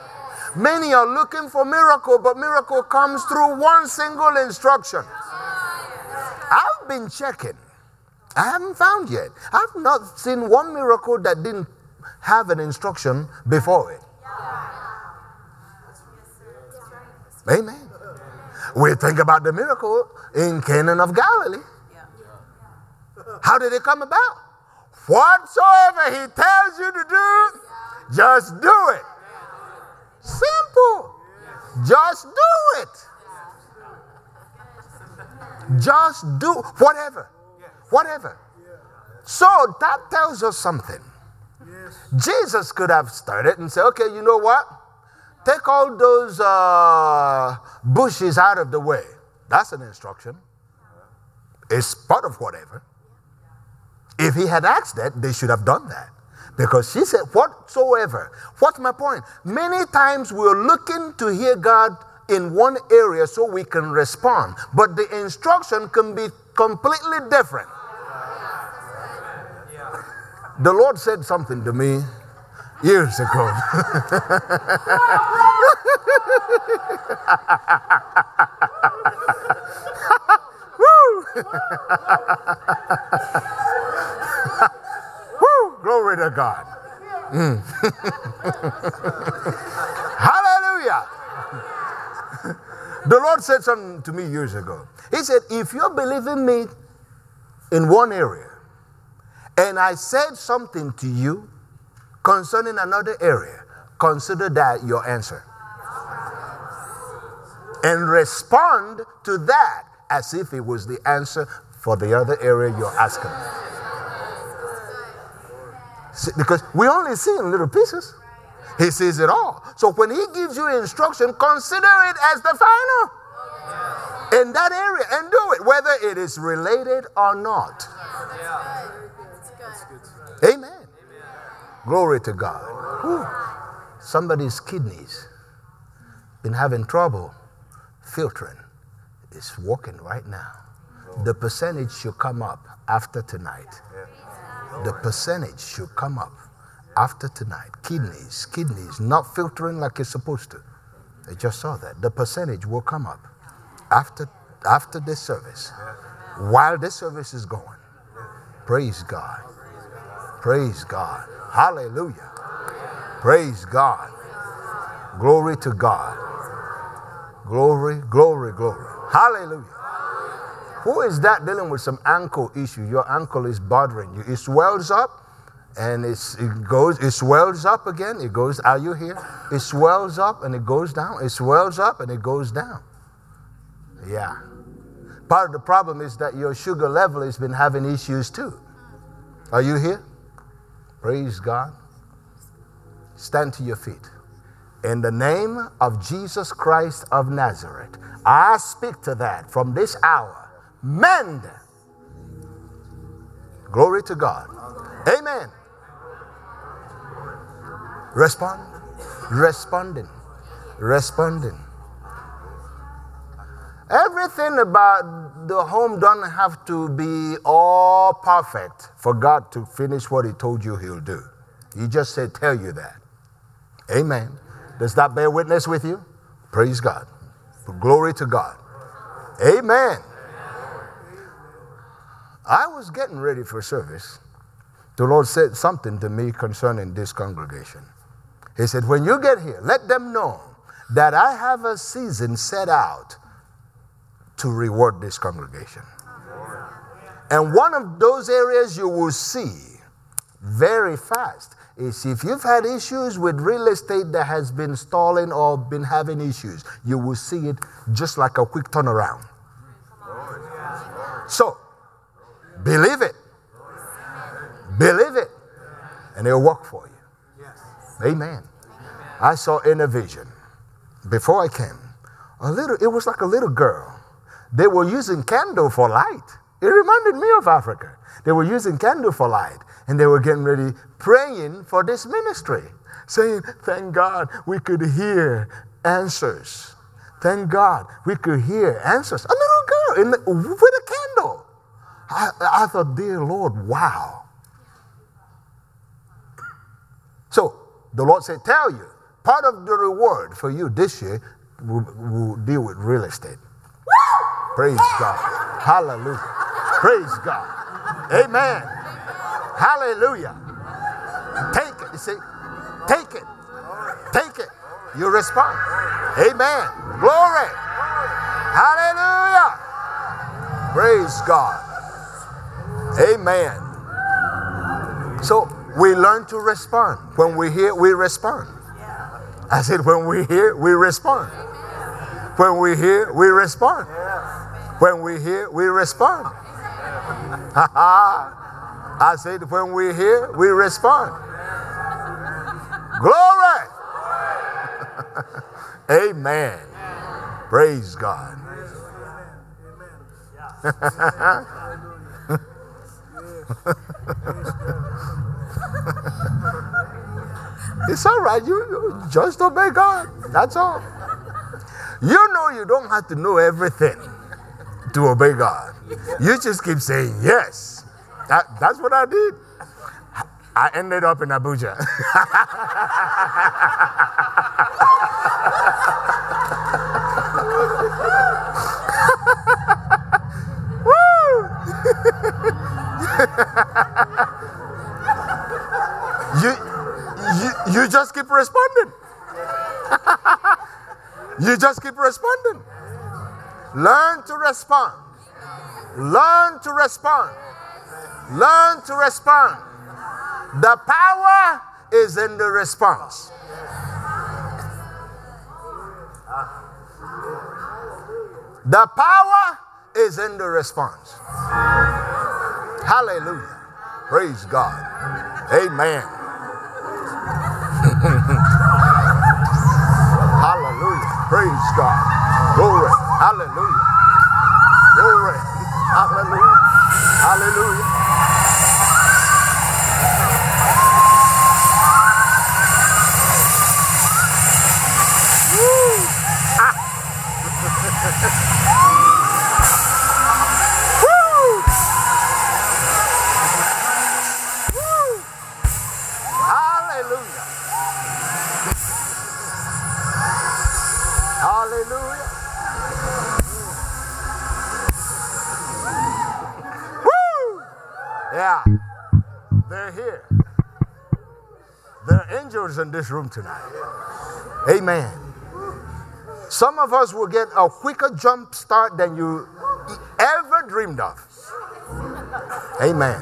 Many are looking for miracle, but miracle comes through one single instruction. I've been checking. I haven't found yet. I've not seen one miracle that didn't have an instruction before it. Amen. We think about the miracle in Canaan of Galilee. How did it come about? Whatsoever he tells you to do, just do it. Simple. Just do it. Just do whatever. Whatever. So that tells us something. Jesus could have started and said, okay, you know what? Take all those uh, bushes out of the way. That's an instruction. It's part of whatever. If he had asked that, they should have done that. Because she said, whatsoever. What's my point? Many times we're looking to hear God in one area so we can respond, but the instruction can be completely different. The Lord said something to me years ago. Woo! Glory to God. Mm. Hallelujah. The Lord said something to me years ago. He said, If you believe in me in one area, and I said something to you concerning another area, consider that your answer. And respond to that as if it was the answer for the other area you're asking. See, because we only see in little pieces. He sees it all. So when he gives you instruction, consider it as the final in that area and do it, whether it is related or not. Amen. Glory to God. Whew. Somebody's kidneys been having trouble filtering. It's working right now. The percentage should come up after tonight. The percentage should come up after tonight. Kidneys, kidneys not filtering like it's supposed to. I just saw that. The percentage will come up after after this service. While this service is going. Praise God. Praise God. Hallelujah. Praise God. Glory to God. Glory, glory, glory. Hallelujah. Who is that dealing with some ankle issue? Your ankle is bothering you. It swells up and it goes, it swells up again. It goes, are you here? It swells up and it goes down. It swells up and it goes down. Yeah. Part of the problem is that your sugar level has been having issues too. Are you here? Praise God. Stand to your feet. In the name of Jesus Christ of Nazareth, I speak to that from this hour mend. Glory to God. Amen. Respond. Responding. Responding. Everything about the home don't have to be all perfect for God to finish what He told you He'll do. He just said, tell you that. Amen. Does that bear witness with you? Praise God. Glory to God. Amen. I was getting ready for service. The Lord said something to me concerning this congregation. He said, When you get here, let them know that I have a season set out to reward this congregation. And one of those areas you will see very fast is if you've had issues with real estate that has been stalling or been having issues, you will see it just like a quick turnaround. So, Believe it. Believe it. And it'll work for you. Amen. I saw in a vision before I came, a little, it was like a little girl. They were using candle for light. It reminded me of Africa. They were using candle for light and they were getting ready praying for this ministry, saying, Thank God we could hear answers. Thank God we could hear answers. A little girl the, with a candle. I, I thought, dear Lord, wow. So the Lord said, Tell you, part of the reward for you this year will, will deal with real estate. Praise God. Hallelujah. Praise God. Amen. Hallelujah. Take it. You see, take it. Take it. You respond. Amen. Glory. Hallelujah. Praise God. Amen. So we learn to respond. When we hear, we respond. I said, when we hear, we respond. When we hear, we respond. When we hear, we respond. I said, when we hear, we respond. Glory. Amen. Praise God. it's all right. You, you just obey God. That's all. You know you don't have to know everything to obey God. You just keep saying yes. That, that's what I did. I ended up in Abuja. just keep responding. you just keep responding. Learn to respond. Learn to respond. Learn to respond. The power is in the response. The power is in the response. Hallelujah. Praise God. Amen. Praise God. Glory. Hallelujah. Glory. Hallelujah. Hallelujah. This room tonight. Amen. Some of us will get a quicker jump start than you ever dreamed of. Amen.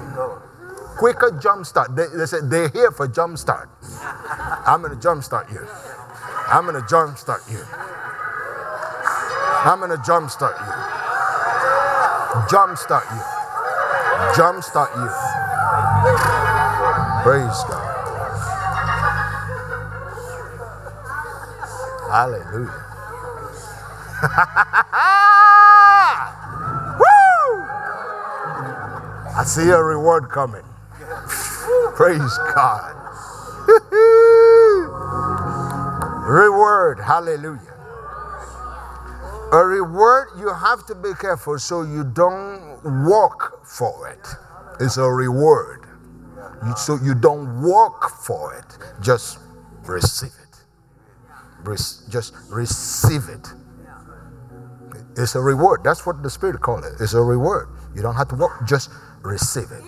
Quicker jump start. They, they said they're here for jump start. I'm going to jump start you. I'm going to jump start you. I'm going to jump start you. Jump start you. Jump start you. Praise God. Hallelujah. Woo! I see a reward coming. Praise God. reward. Hallelujah. A reward, you have to be careful so you don't walk for it. It's a reward. So you don't walk for it, just receive it. Just receive it. It's a reward. That's what the Spirit called it. It's a reward. You don't have to work, just receive it.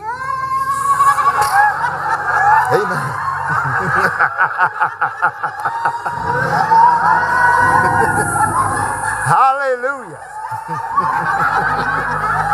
Amen. Hallelujah.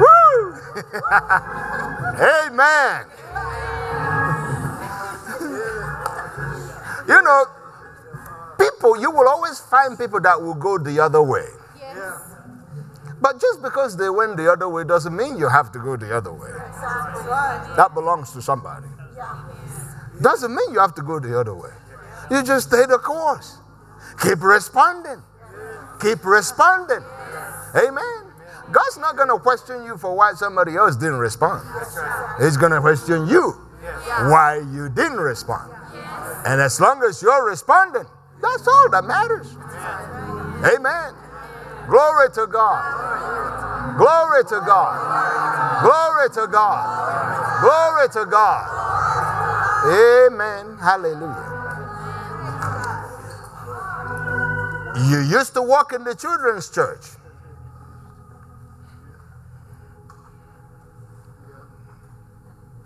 Woo! Amen. you know, people, you will always find people that will go the other way. Yes. But just because they went the other way doesn't mean you have to go the other way. That belongs to somebody. Doesn't mean you have to go the other way. You just stay the course. Keep responding. Keep responding. Amen. God's not going to question you for why somebody else didn't respond. He's going to question you why you didn't respond. And as long as you're responding, that's all that matters. Amen. Glory to God. Glory to God. Glory to God. Glory to God. Amen. Hallelujah. You used to walk in the children's church.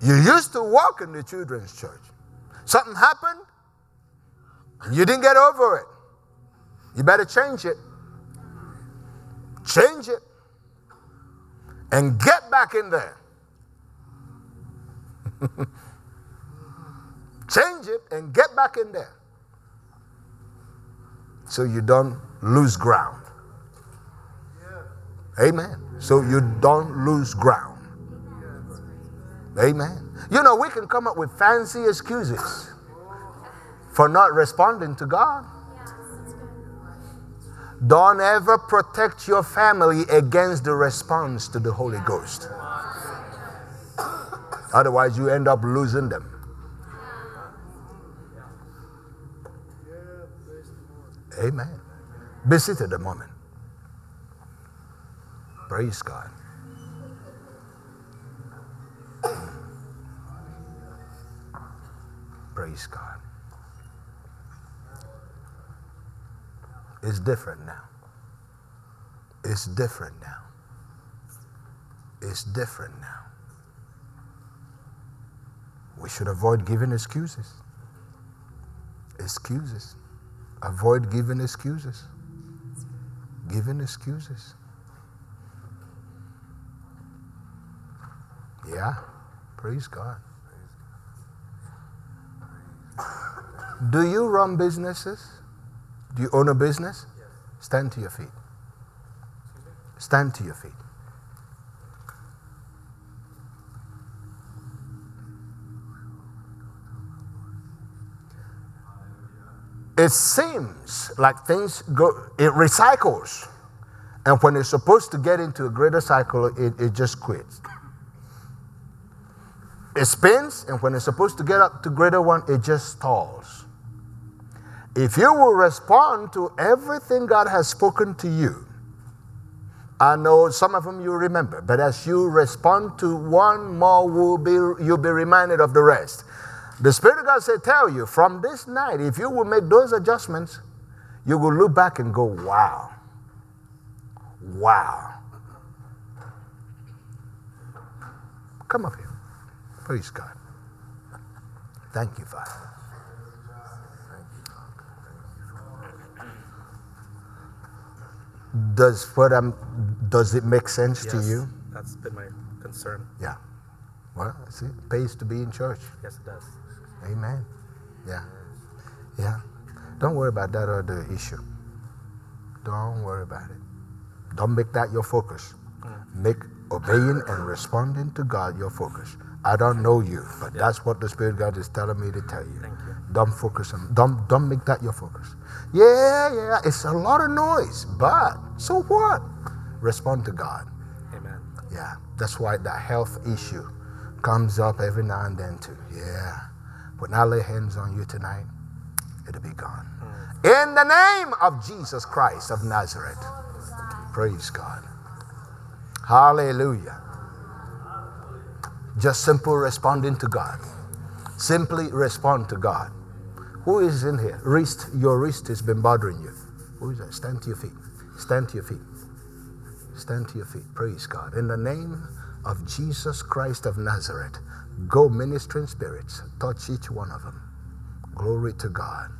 You used to walk in the children's church. Something happened, and you didn't get over it. You better change it. Change it. And get back in there. change it and get back in there. So you don't lose ground. Amen. So you don't lose ground. Amen. You know, we can come up with fancy excuses for not responding to God. Don't ever protect your family against the response to the Holy Ghost. Otherwise, you end up losing them. Amen. Be seated a moment. Praise God. Praise God. It's different now. It's different now. It's different now. We should avoid giving excuses. Excuses. Avoid giving excuses. Giving excuses. Yeah. Praise God. Do you run businesses? Do you own a business? Stand to your feet. Stand to your feet. It seems like things go, it recycles. And when it's supposed to get into a greater cycle, it, it just quits. It spins, and when it's supposed to get up to greater one, it just stalls. If you will respond to everything God has spoken to you, I know some of them you remember, but as you respond to one more, will be, you'll be reminded of the rest. The Spirit of God said, Tell you, from this night, if you will make those adjustments, you will look back and go, Wow. Wow. Come up here. Praise God. Thank you, Father. Does what I'm does it make sense yes, to you? That's been my concern. Yeah. Well, see, it pays to be in church. Yes, it does. Amen. Yeah. Yeah. Don't worry about that other issue. Don't worry about it. Don't make that your focus. Mm. Make obeying and responding to God your focus. I don't know you, but yeah. that's what the Spirit God is telling me to tell you. Thank you. Don't focus on don't don't make that your focus. Yeah, yeah, it's a lot of noise, but so what? Respond to God. Amen. Yeah. That's why that health issue comes up every now and then too. Yeah. When I lay hands on you tonight, it'll be gone. Mm. In the name of Jesus Christ of Nazareth. Praise God. Hallelujah. Just simple responding to God. Simply respond to God. Who is in here? Wrist, your wrist has been bothering you. Who is that? Stand to your feet. Stand to your feet. Stand to your feet. Praise God. In the name of Jesus Christ of Nazareth, go ministering spirits. Touch each one of them. Glory to God.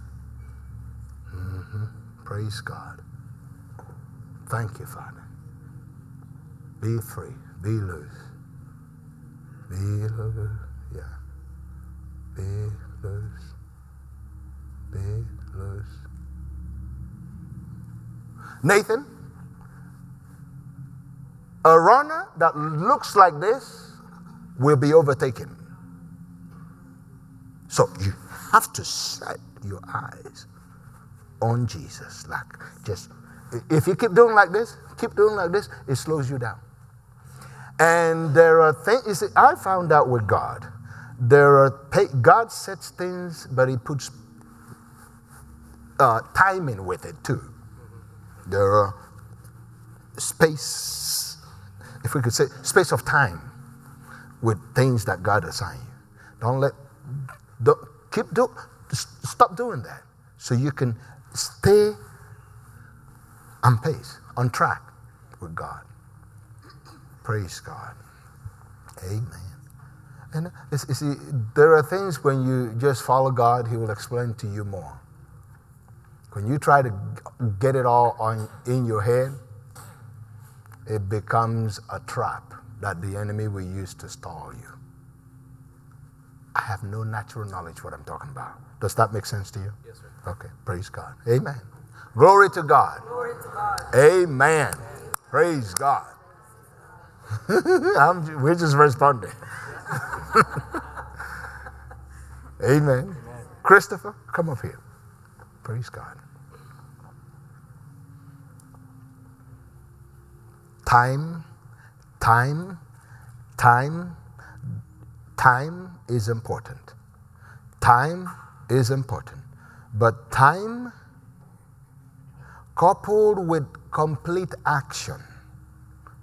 Mm-hmm. Praise God. Thank you, Father. Be free. Be loose. Nathan, a runner that looks like this will be overtaken. So you have to set your eyes on Jesus. Like just if you keep doing like this, keep doing like this, it slows you down. And there are things, see, I found out with God, there are, God sets things, but He puts uh, timing with it too. There are space, if we could say, space of time with things that God assigns you. Don't let, don't, keep do, stop doing that so you can stay on pace, on track with God. Praise God. Amen. And you see, there are things when you just follow God, He will explain to you more. When you try to get it all on in your head, it becomes a trap that the enemy will use to stall you. I have no natural knowledge what I'm talking about. Does that make sense to you? Yes, sir. Okay. Praise God. Amen. Glory to God. Glory to God. Amen. Praise God. we're just responding. Amen. Amen. Christopher, come up here. Praise God. Time, time, time, time is important. Time is important. But time coupled with complete action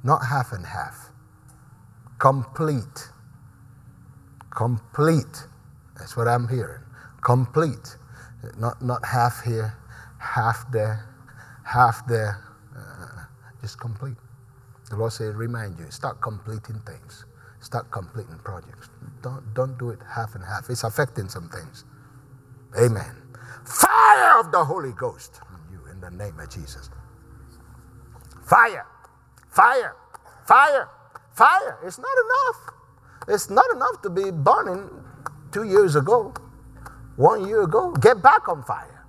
not half and half. Complete. Complete. That's what I'm hearing. Complete. Not, not half here, half there, half there. Uh, just complete. The Lord said, remind you, start completing things. Start completing projects. Don't, don't do it half and half. It's affecting some things. Amen. Fire of the Holy Ghost on you in the name of Jesus. Fire. Fire, fire, fire. It's not enough. It's not enough to be burning two years ago, one year ago. Get back on fire.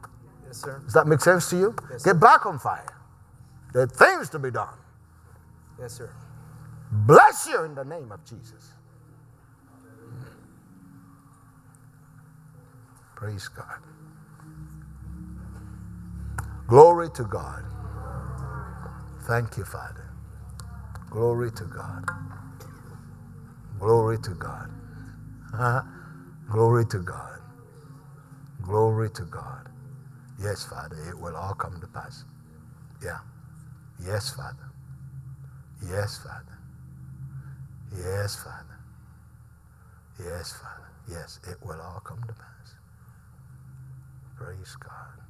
Yes, sir. Does that make sense to you? Yes, Get back on fire. There are things to be done. Yes, sir. Bless you in the name of Jesus. Praise God. Glory to God. Thank you, Father. Glory to God. Glory to God. Glory to God. Glory to God. Yes, Father, it will all come to pass. Yeah. Yes, Father. Yes, Father. Yes, Father. Yes, Father. Yes, it will all come to pass. Praise God.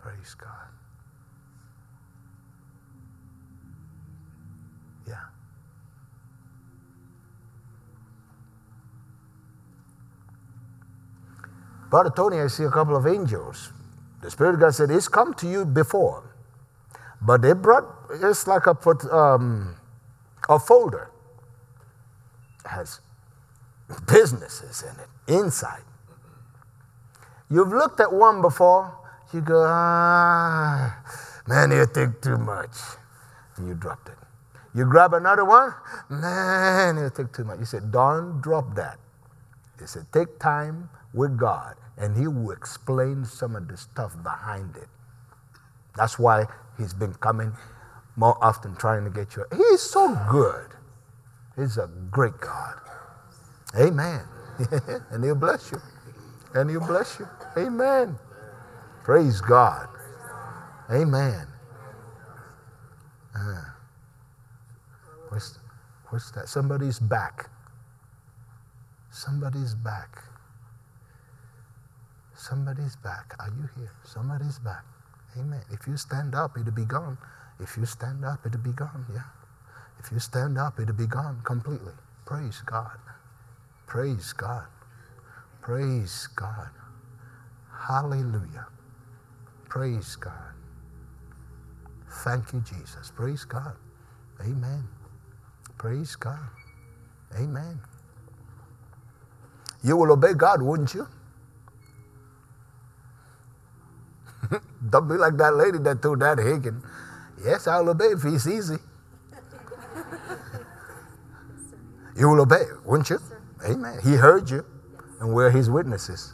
Praise God. Yeah. Brother Tony, I see a couple of angels. The Spirit of God said, It's come to you before. But they brought, it's like a, put, um, a folder. It has businesses in it, inside. You've looked at one before, you go, ah, man, you think too much. And you dropped it. You grab another one, man, it'll take too much. You said, don't drop that. He said, take time with God, and He will explain some of the stuff behind it. That's why He's been coming more often trying to get you. He's so good. He's a great God. Amen. and He'll bless you. And He'll bless you. Amen. Praise God. Amen. Uh, what's, what's that? Somebody's back. Somebody's back. Somebody's back. Are you here? Somebody's back. Amen. If you stand up, it'll be gone. If you stand up, it'll be gone. Yeah. If you stand up, it'll be gone completely. Praise God. Praise God. Praise God. Hallelujah. Praise God. Thank you, Jesus. Praise God. Amen. Praise God. Amen. You will obey God, wouldn't you? Don't be like that lady that told that Hagin, Yes, I'll obey if he's easy. you will obey, wouldn't you? Amen. He heard you, and we're his witnesses.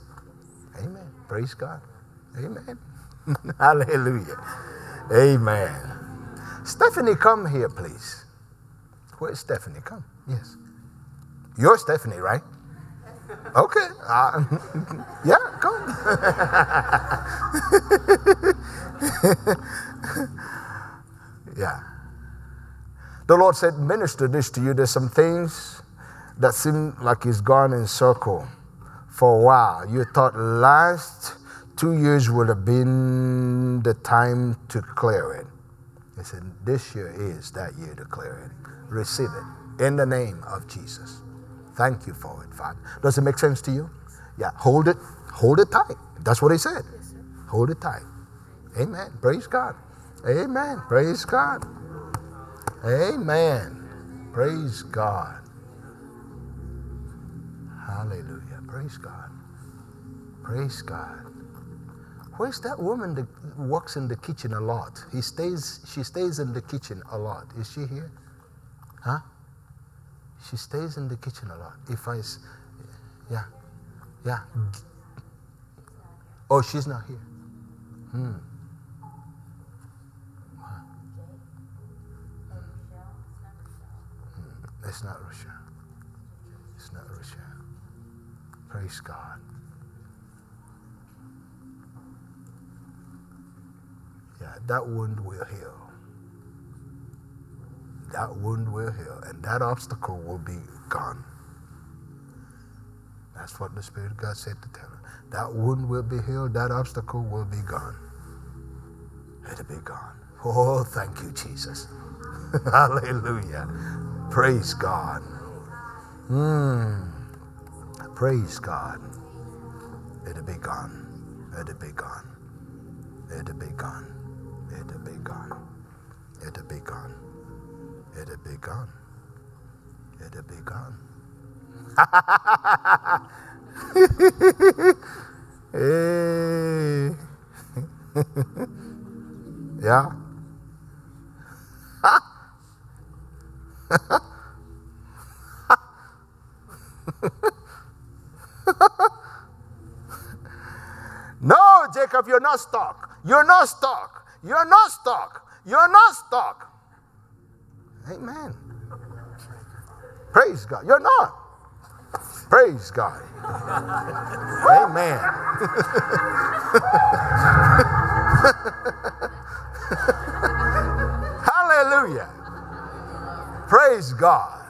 Amen. Praise God. Amen. Hallelujah. Amen. Stephanie, come here, please. Where's Stephanie? Come. Yes. You're Stephanie, right? Okay. Uh, yeah, come. yeah. The Lord said, Minister this to you. There's some things that seem like it's gone in circle for a while. You thought last two years would have been the time to clear it. He said, This year is that year to clear it. Receive it in the name of Jesus. Thank you for it, Father. Does it make sense to you? Yeah, hold it, hold it tight. That's what he said. Yes, hold it tight. Amen. Praise God. Amen. Praise God. Amen. Praise God. Hallelujah. Praise God. Praise God. Where's that woman that works in the kitchen a lot? He stays, she stays in the kitchen a lot. Is she here? Huh? She stays in the kitchen a lot. If I, yeah, yeah. Oh, she's not here. Hmm. It's not Rochelle. It's not Rochelle. Praise God. Yeah, that wound will heal. That wound will heal, and that obstacle will be gone. That's what the Spirit of God said to tell her. That wound will be healed, that obstacle will be gone. It'll be gone. Oh, thank you, Jesus. Hallelujah. Praise God. Mm. Praise God. It'll be gone. It'll be gone. It'll be gone. It'll be gone. It'll be gone. It'll be gone. It'll be gone. hey. yeah. no, Jacob, you're not stuck. You're not stuck. You're not stuck. You're not stuck. Amen. Praise God. You're not. Praise God. Amen. Hallelujah. Praise God.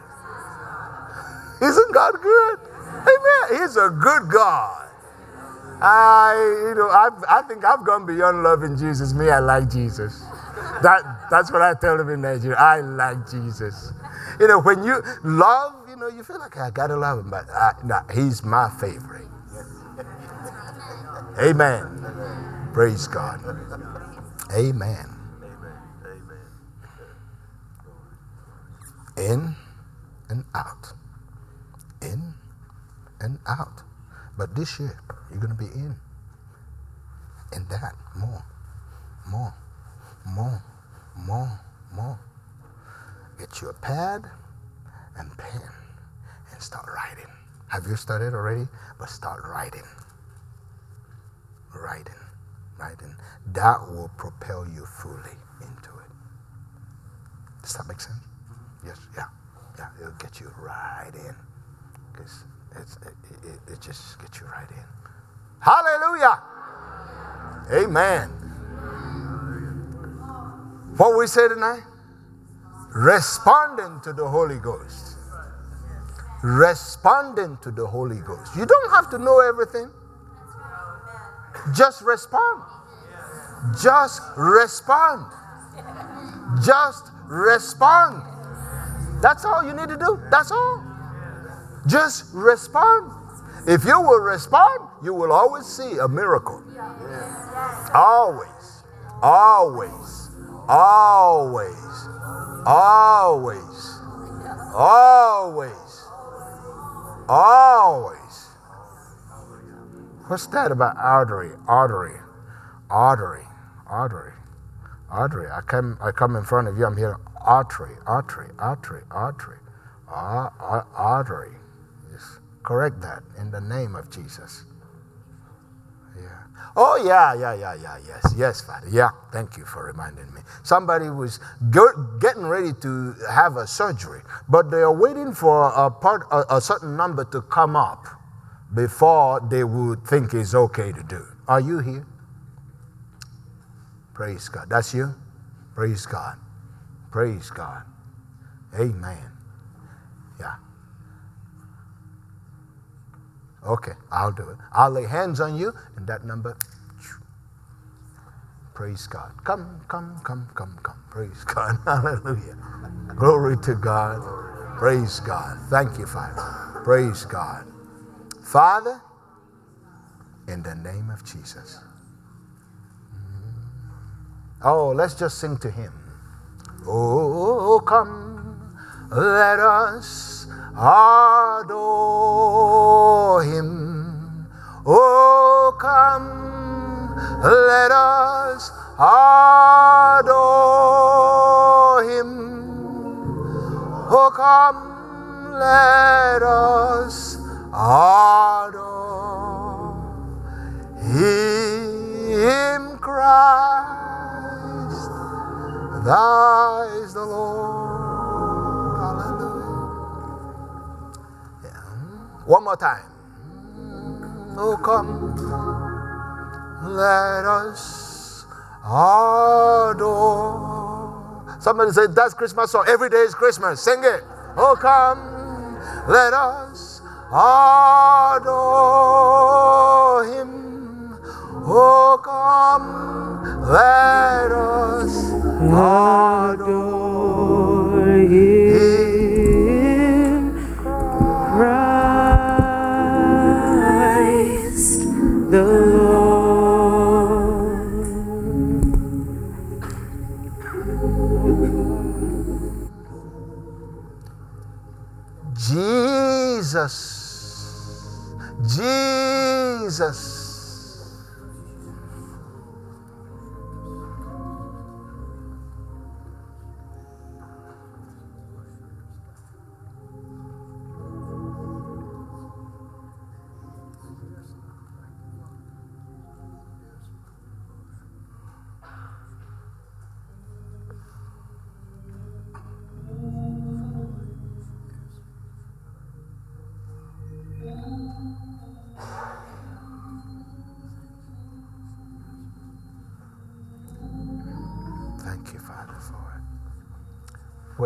Isn't God good? Amen. He's a good God. I, you know, I, I think I've gone beyond loving Jesus. Me, I like Jesus. That, that's what I tell them in Nigeria. I like Jesus. You know, when you love, you know, you feel like ah, I gotta love him, but I, nah, he's my favorite. Amen. Praise God. Amen. In and out. In and out. But this year, you're going to be in. In that. More. More. More. More. More. Get you a pad and pen and start writing. Have you started already? But start writing. Writing. Writing. That will propel you fully into it. Does that make sense? Mm-hmm. Yes, yeah, yeah. It'll get you right in, because it, it, it just gets you right in. Hallelujah. Amen. What we say tonight? Responding to the Holy Ghost. Responding to the Holy Ghost. You don't have to know everything. Just respond. Just respond. Just respond. That's all you need to do. That's all. Just respond. If you will respond, you will always see a miracle. Always. Always. Always. Always. Always. Always. What's that about artery? Artery. Artery. Artery. Artery. I come I come in front of you, I'm here artery, artery, artery, artery, ar- ah, artery. Ah, Just correct that in the name of Jesus. Yeah. Oh yeah, yeah, yeah, yeah. Yes, yes, Father. Yeah. Thank you for reminding me. Somebody was getting ready to have a surgery, but they are waiting for a part, a, a certain number to come up before they would think it's okay to do. Are you here? Praise God. That's you. Praise God. Praise God. Amen. Yeah. Okay, I'll do it. I'll lay hands on you, and that number. Praise God. Come, come, come, come, come. Praise God. Hallelujah. Glory to God. Praise God. Thank you, Father. Praise God. Father, in the name of Jesus. Mm. Oh, let's just sing to Him. Oh, come, let us adore him. Oh, come, let us adore him. Oh, come, let us adore him, Christ. Thy is the Lord. Hallelujah. Yeah. One more time. Oh, come, let us adore. Somebody said, That's Christmas song. Every day is Christmas. Sing it. Oh, come, let us adore him. Oh, come, let us adore him, Jesus. Jesus.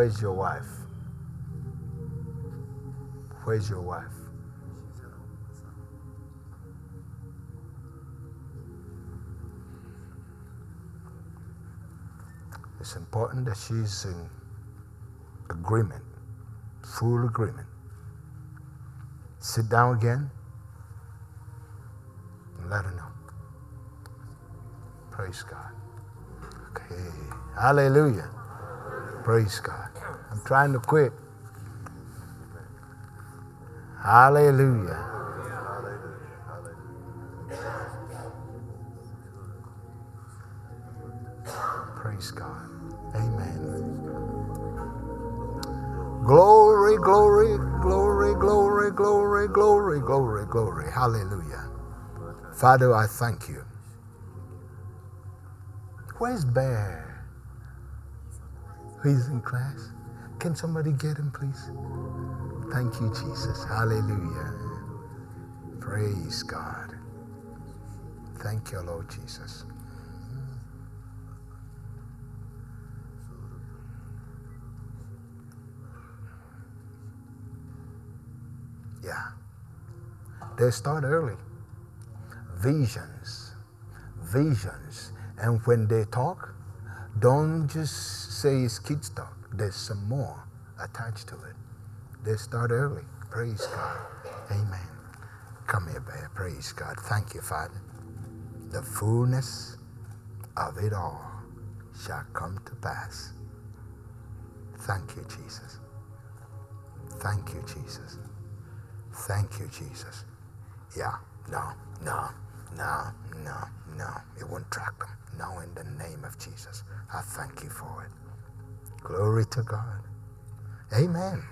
Where's your wife? Where's your wife? It's important that she's in agreement, full agreement. Sit down again and let her know. Praise God. Okay. Hallelujah. Praise God. I'm trying to quit. Hallelujah. Praise God. Amen. Glory, glory, glory, glory, glory, glory, glory, glory. Hallelujah. Father, I thank you. Where's Bear? He's in class. Can somebody get him, please? Thank you, Jesus. Hallelujah. Praise God. Thank you, Lord Jesus. Yeah. They start early. Visions. Visions. And when they talk, don't just say it's kids talk. There's some more attached to it. They start early. Praise God. Amen. Come here, bear. Praise God. Thank you, Father. The fullness of it all shall come to pass. Thank you, Jesus. Thank you, Jesus. Thank you, Jesus. Yeah, no, no, no, no, no. It won't track them. No, in the name of Jesus. I thank you for it. Glory to God. Amen.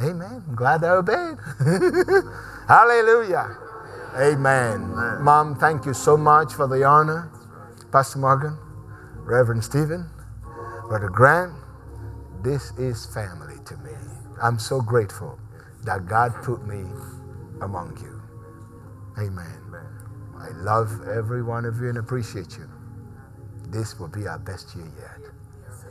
Amen. I'm glad I obeyed. Hallelujah. Amen. Mom, thank you so much for the honor. Pastor Morgan, Reverend Stephen, Brother Grant, this is family to me. I'm so grateful that God put me among you. Amen. I love every one of you and appreciate you. This will be our best year yet.